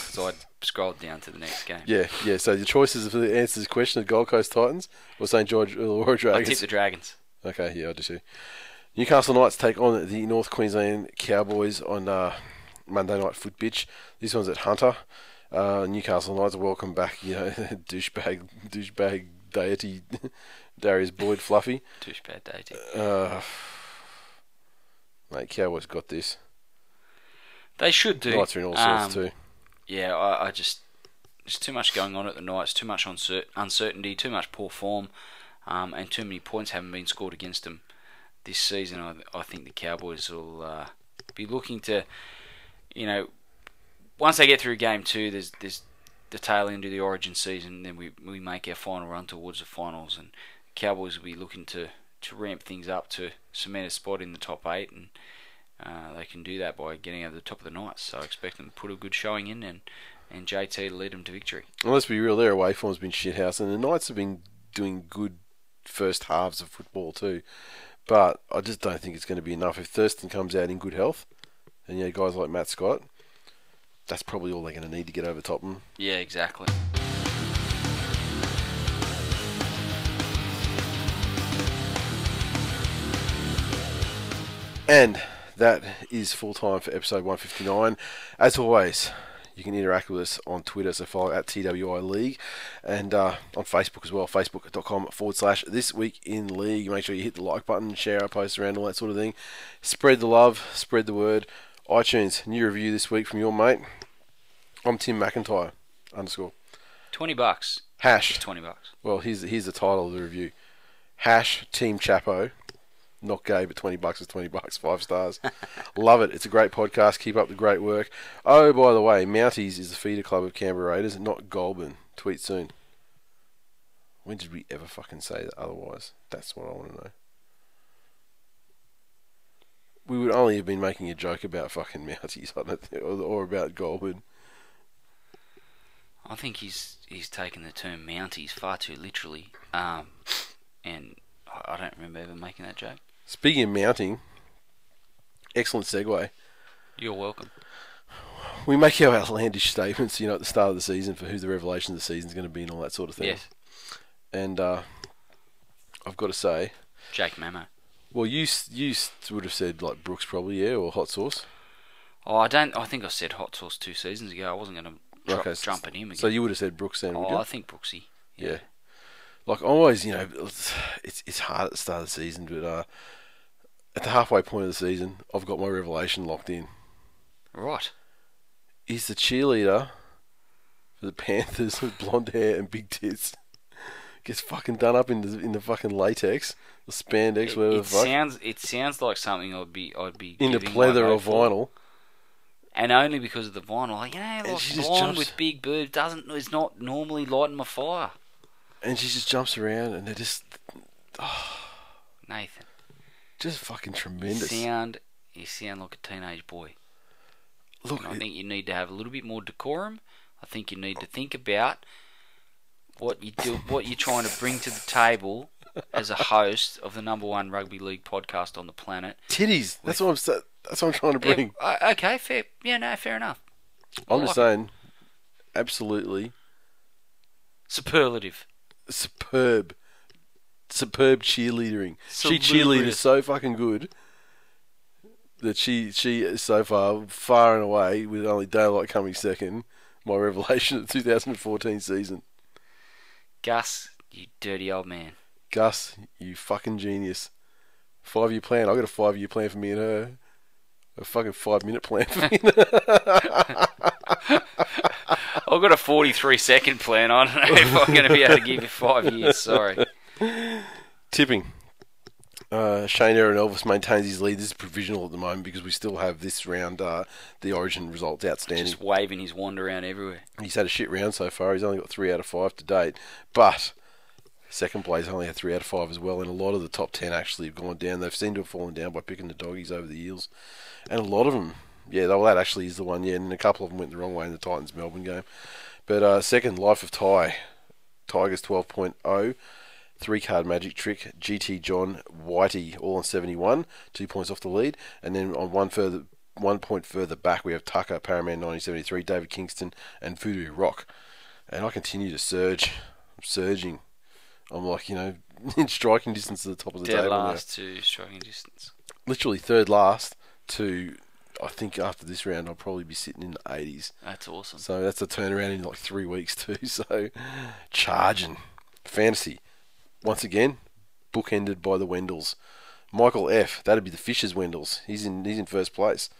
so I scrolled down to the next game. Yeah, yeah. So your choices for the answer to this question are Gold Coast Titans or St George Illawarra I Dragons. tipped the Dragons. Okay, yeah, I do too. Newcastle Knights take on the North Queensland Cowboys on uh, Monday night foot bitch. This one's at Hunter. Uh, Newcastle Knights welcome back, you know, douchebag, douchebag deity, Darius Boyd Fluffy. Douchebag deity. Uh, mate, Cowboys got this. They should do. Knights are in all sorts Um, too. Yeah, I, I just there's too much going on at the Knights, too much uncertainty, too much poor form, um, and too many points haven't been scored against them this season. I, I think the Cowboys will uh, be looking to, you know, once they get through game two, there's there's the tail end of the Origin season. Then we we make our final run towards the finals, and Cowboys will be looking to to ramp things up to cement a spot in the top eight and. Uh, they can do that by getting over the top of the Knights, so I expect them to put a good showing in and, and JT to lead them to victory. Well, let's be real, their away form's been shithouse, and the Knights have been doing good first halves of football too. But I just don't think it's going to be enough. If Thurston comes out in good health, and you know, guys like Matt Scott, that's probably all they're going to need to get over top them. Yeah, exactly. And that is full time for episode 159. As always, you can interact with us on Twitter, so follow at TWI League, and uh, on Facebook as well, facebook.com forward slash this week in league. Make sure you hit the like button, share our posts around, all that sort of thing. Spread the love, spread the word. iTunes, new review this week from your mate. I'm Tim McIntyre, underscore. Twenty bucks. Hash. Twenty bucks. Well, here's here's the title of the review. Hash Team Chapo. Not gay, but twenty bucks is twenty bucks. Five stars. Love it. It's a great podcast. Keep up the great work. Oh, by the way, Mounties is the feeder club of Canberra Raiders, not Goulburn. Tweet soon. When did we ever fucking say that otherwise? That's what I want to know. We would only have been making a joke about fucking Mounties, I don't think, or, or about Goulburn. I think he's he's taken the term Mounties far too literally. Um, and I don't remember ever making that joke. Speaking of mounting, excellent segue. You're welcome. we make our outlandish statements, you know, at the start of the season for who the revelation of the season is going to be and all that sort of thing. Yes, And uh, I've got to say, Jake Mamo. well, you you would have said like Brooks probably, yeah, or hot sauce. Oh, I don't. I think I said hot sauce two seasons ago. I wasn't going to Okay, jump at him again. So you would have said Brooks then, would oh? I think Brooksy. yeah. Like always, you know, it's it's, it's hard at the start of the season, but uh, at the halfway point of the season, I've got my revelation locked in. Right. He's the cheerleader for the Panthers with blonde hair and big tits. Gets fucking done up in the in the fucking latex, the spandex, It, whatever it the fuck. sounds. It sounds like something I'd be. I'd be in the giving pleather for. vinyl. and only because of the vinyl. Like, you know, like blonde with big boobs doesn't is not normally lighting my fire. And she just jumps around and they're just Nathan, just fucking tremendous. you sound you sound like a teenage boy. Look, And I it- think you need to have a little bit more decorum. I think you need to think about what you do, what you're trying to bring to the table as a host of the number one rugby league podcast on the planet. titties. That's what I'm. That's what I'm trying to bring. uh, okay, fair. Yeah, no, fair enough. I'm I just like saying, absolutely Superlative. superb, superb cheerleadering. She cheerleaded so fucking good that she she is so far far and away with only daylight coming second. My revelation of the 2014 season. Gus, you dirty old man. Gus, you fucking genius. Five year plan. I got a five year plan for me and her. A fucking five minute plan for me. I've got a 43 second plan. I don't know if I'm going to be able to give you five years. Sorry. Tipping. Uh, Shane Aaron Elvis maintains his lead. This is provisional at the moment because we still have this round. Uh, the Origin results outstanding. Just waving his wand around everywhere. He's had a shit round so far. He's only got three out of five to date. But second place only had three out of five as well. And a lot of the top ten actually have gone down. They've seemed to have fallen down by picking the doggies over the Eels. And a lot of them, yeah, well, that actually is the one. Yeah, and a couple of them went the wrong way in the Titans Melbourne game. But uh, second, Life of Ty. Tigers 12.0. Three card magic trick. GT John Whitey all on 71. Two points off the lead. And then on one further. One point further back, we have Tucker, Paraman 1973, David Kingston, and Voodoo Rock. And I continue to surge. I'm surging. I'm like, you know, in striking distance to the top of the Dead table now. last to striking distance. Literally third last to, I think after this round, I'll probably be sitting in the 80s. That's awesome. So that's a turnaround in like three weeks too. So charging. Fantasy, once again, bookended by the Wendells. Michael F. That'd be the Fishers Wendells. He's in he's in first place.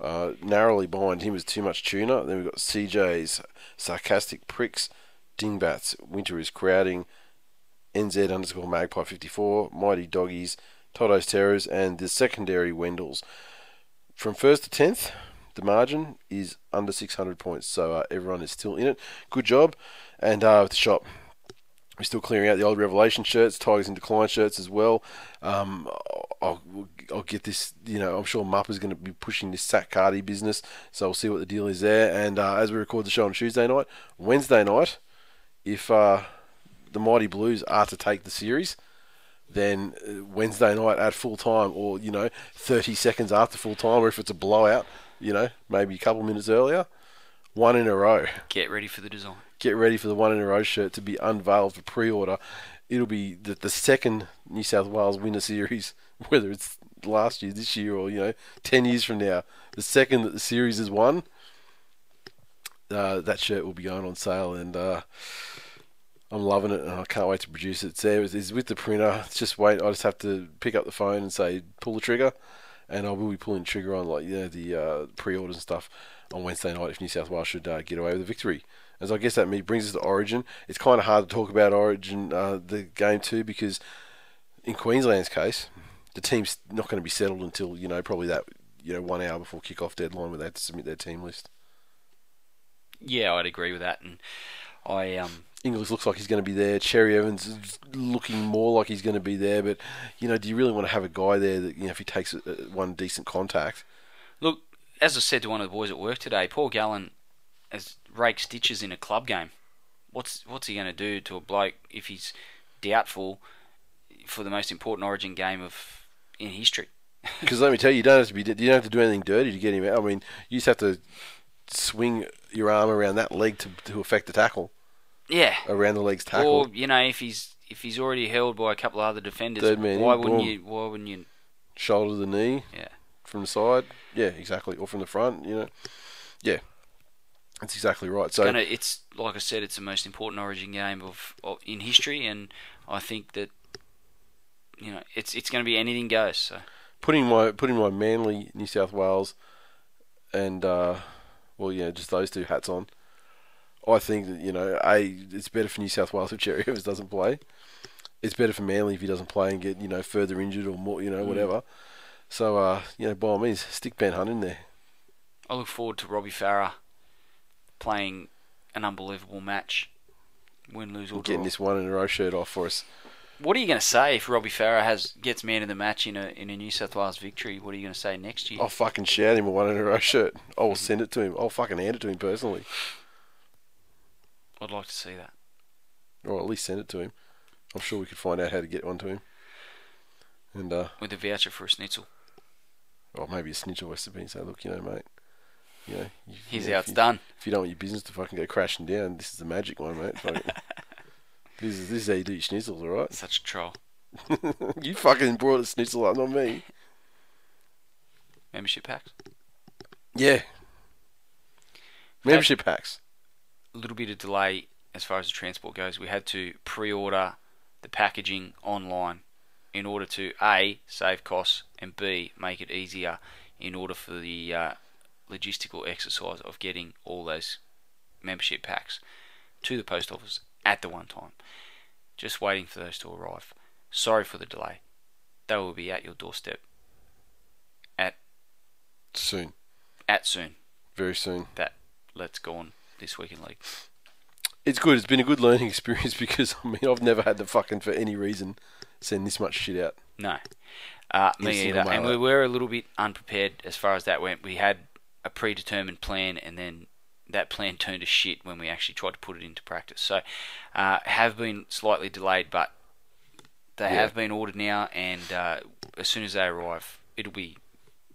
Uh, narrowly behind him is Too Much Tuna. Then we've got CJ's Sarcastic Pricks, Dingbats, Winter is Crowding, NZ underscore Magpie 54, Mighty Doggies, Toto's Terrors, and the secondary Wendells. From 1st to 10th, the margin is under 600 points, so uh, everyone is still in it. Good job. And uh, with the shop, we're still clearing out the old Revelation shirts, Tigers in Decline shirts as well. Um, I'll, I'll get this, you know, I'm sure Mupp is going to be pushing this Sack Cardi business, so we'll see what the deal is there. And uh, as we record the show on Tuesday night, Wednesday night, if uh, the Mighty Blues are to take the series, then uh, Wednesday night at full time, or you know, 30 seconds after full time, or if it's a blowout, you know, maybe a couple minutes earlier, one in a row. Get ready for the design. Get ready for the one in a row shirt to be unveiled for pre-order. It'll be the, the second New South Wales winter series, whether it's last year, this year, or you know, 10 years from now. The second that the series is won, uh, that shirt will be going on sale, and uh, I'm loving it, and I can't wait to produce it. It's there, it's with the printer. It's just wait. I just have to pick up the phone and say pull the trigger, and I will be pulling trigger on like you know the uh, pre-orders and stuff on Wednesday night if New South Wales should uh, get away with a victory. As I guess that brings us to Origin. It's kind of hard to talk about Origin uh, the game too because in Queensland's case, the team's not going to be settled until you know probably that you know one hour before kick-off deadline where they have to submit their team list. Yeah, I'd agree with that, and I um. Inglis looks like he's going to be there. Cherry Evans is looking more like he's going to be there. But you know, do you really want to have a guy there that you know if he takes one decent contact? Look, as I said to one of the boys at work today, Paul Gallen has rake stitches in a club game. What's what's he going to do to a bloke if he's doubtful for the most important Origin game of in history? Because let me tell you, you don't have to be you don't have to do anything dirty to get him out. I mean, you just have to swing your arm around that leg to to affect the tackle. Yeah, around the legs tackle. Or you know, if he's if he's already held by a couple of other defenders, man why wouldn't boom. you? Why wouldn't you? Shoulder the knee. Yeah. From the side. Yeah, exactly. Or from the front. You know. Yeah. That's exactly right. So Gonna, it's like I said, it's the most important Origin game of, of in history, and I think that you know it's it's going to be anything goes. So putting my putting my Manly New South Wales and uh, well yeah just those two hats on. I think that you know a it's better for New South Wales if Cherry Evans doesn't play. It's better for Manly if he doesn't play and get you know further injured or more you know Mm. whatever. So uh, you know by all means stick Ben Hunt in there. I look forward to Robbie Farah playing an unbelievable match, win, lose or draw. Getting this one in a row shirt off for us. What are you going to say if Robbie Farah has gets man of the match in a in a New South Wales victory? What are you going to say next year? I'll fucking shout him a one in a row shirt. I will send it to him. I'll fucking hand it to him personally, I'd like to see that. or at least send it to him. I'm sure we could find out how to get one to him. And uh, with a voucher for a schnitzel. or maybe a or West Say, look, you know, mate, you know, you, Here's you know, how if it's you- done. If you don't want your business to fucking go crashing down, this is the magic one, mate. This is this is how you do your schnitzels, all right? Such a troll. you fucking brought a schnitzel up, not me. Membership packs. Yeah. Membership packs. A little bit of delay as far as the transport goes. We had to pre-order the packaging online in order to a save costs and b make it easier in order for the uh, logistical exercise of getting all those membership packs to the post office at the one time. Just waiting for those to arrive. Sorry for the delay. They will be at your doorstep at Soon. at soon. Very soon. That let's go on this week in league. It's good. It's been a good learning experience because, I mean, I've never had to fucking, for any reason, send this much shit out. No, uh, me either. And we were a little bit unprepared as far as that went. We had a predetermined plan, and then that plan turned to shit when we actually tried to put it into practice. So, uh, have been slightly delayed, but they Yeah. have been ordered now, and uh, as soon as they arrive, it'll be.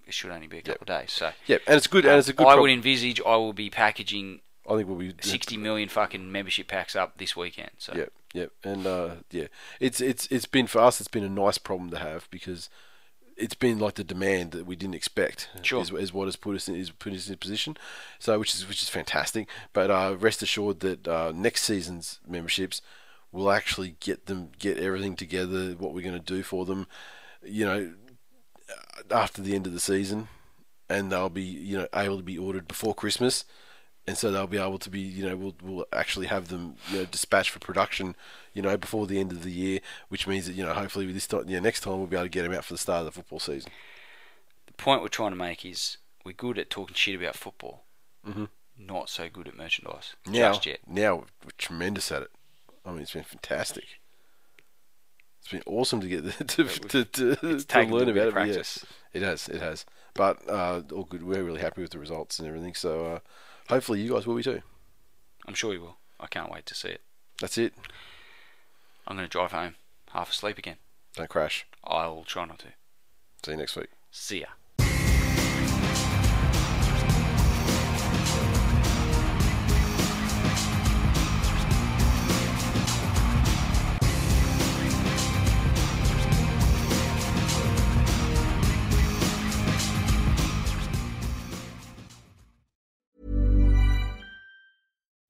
It should only be a couple of days. So, Yeah, and it's good. And it's a good. I prob- would envisage I will be packaging I think we'll be sixty million fucking membership packs up this weekend. So, Yep, yep, and uh, yeah, it's it's it's been for us. It's been a nice problem to have because it's been like the demand that we didn't expect. Sure. is, is what has put us in is put us in a position. So which is which is fantastic. But uh, rest assured that uh, next season's memberships We'll actually get them, get everything together, what we're going to do for them, you know, after the end of the season, and they'll be, you know, able to be ordered before Christmas, and so they'll be able to be, you know, we'll, we'll actually have them, you know, dispatched for production, you know, before the end of the year, which means that, you know, hopefully with this time, yeah, next time we'll be able to get them out for the start of the football season. The point we're trying to make is we're good at talking shit about football, Mhm. not so good at merchandise Now, just yet. now we're tremendous at it. I mean, it's been fantastic. It's been awesome to get the, to, to, to, to learn about it. but yeah, it has, it has. But uh, all good. We're really happy with the results and everything. So uh, hopefully you guys will be too. I'm sure you will. I can't wait to see it. That's it. I'm going to drive home half asleep again. Don't crash. I'll try not to. See you next week. See ya.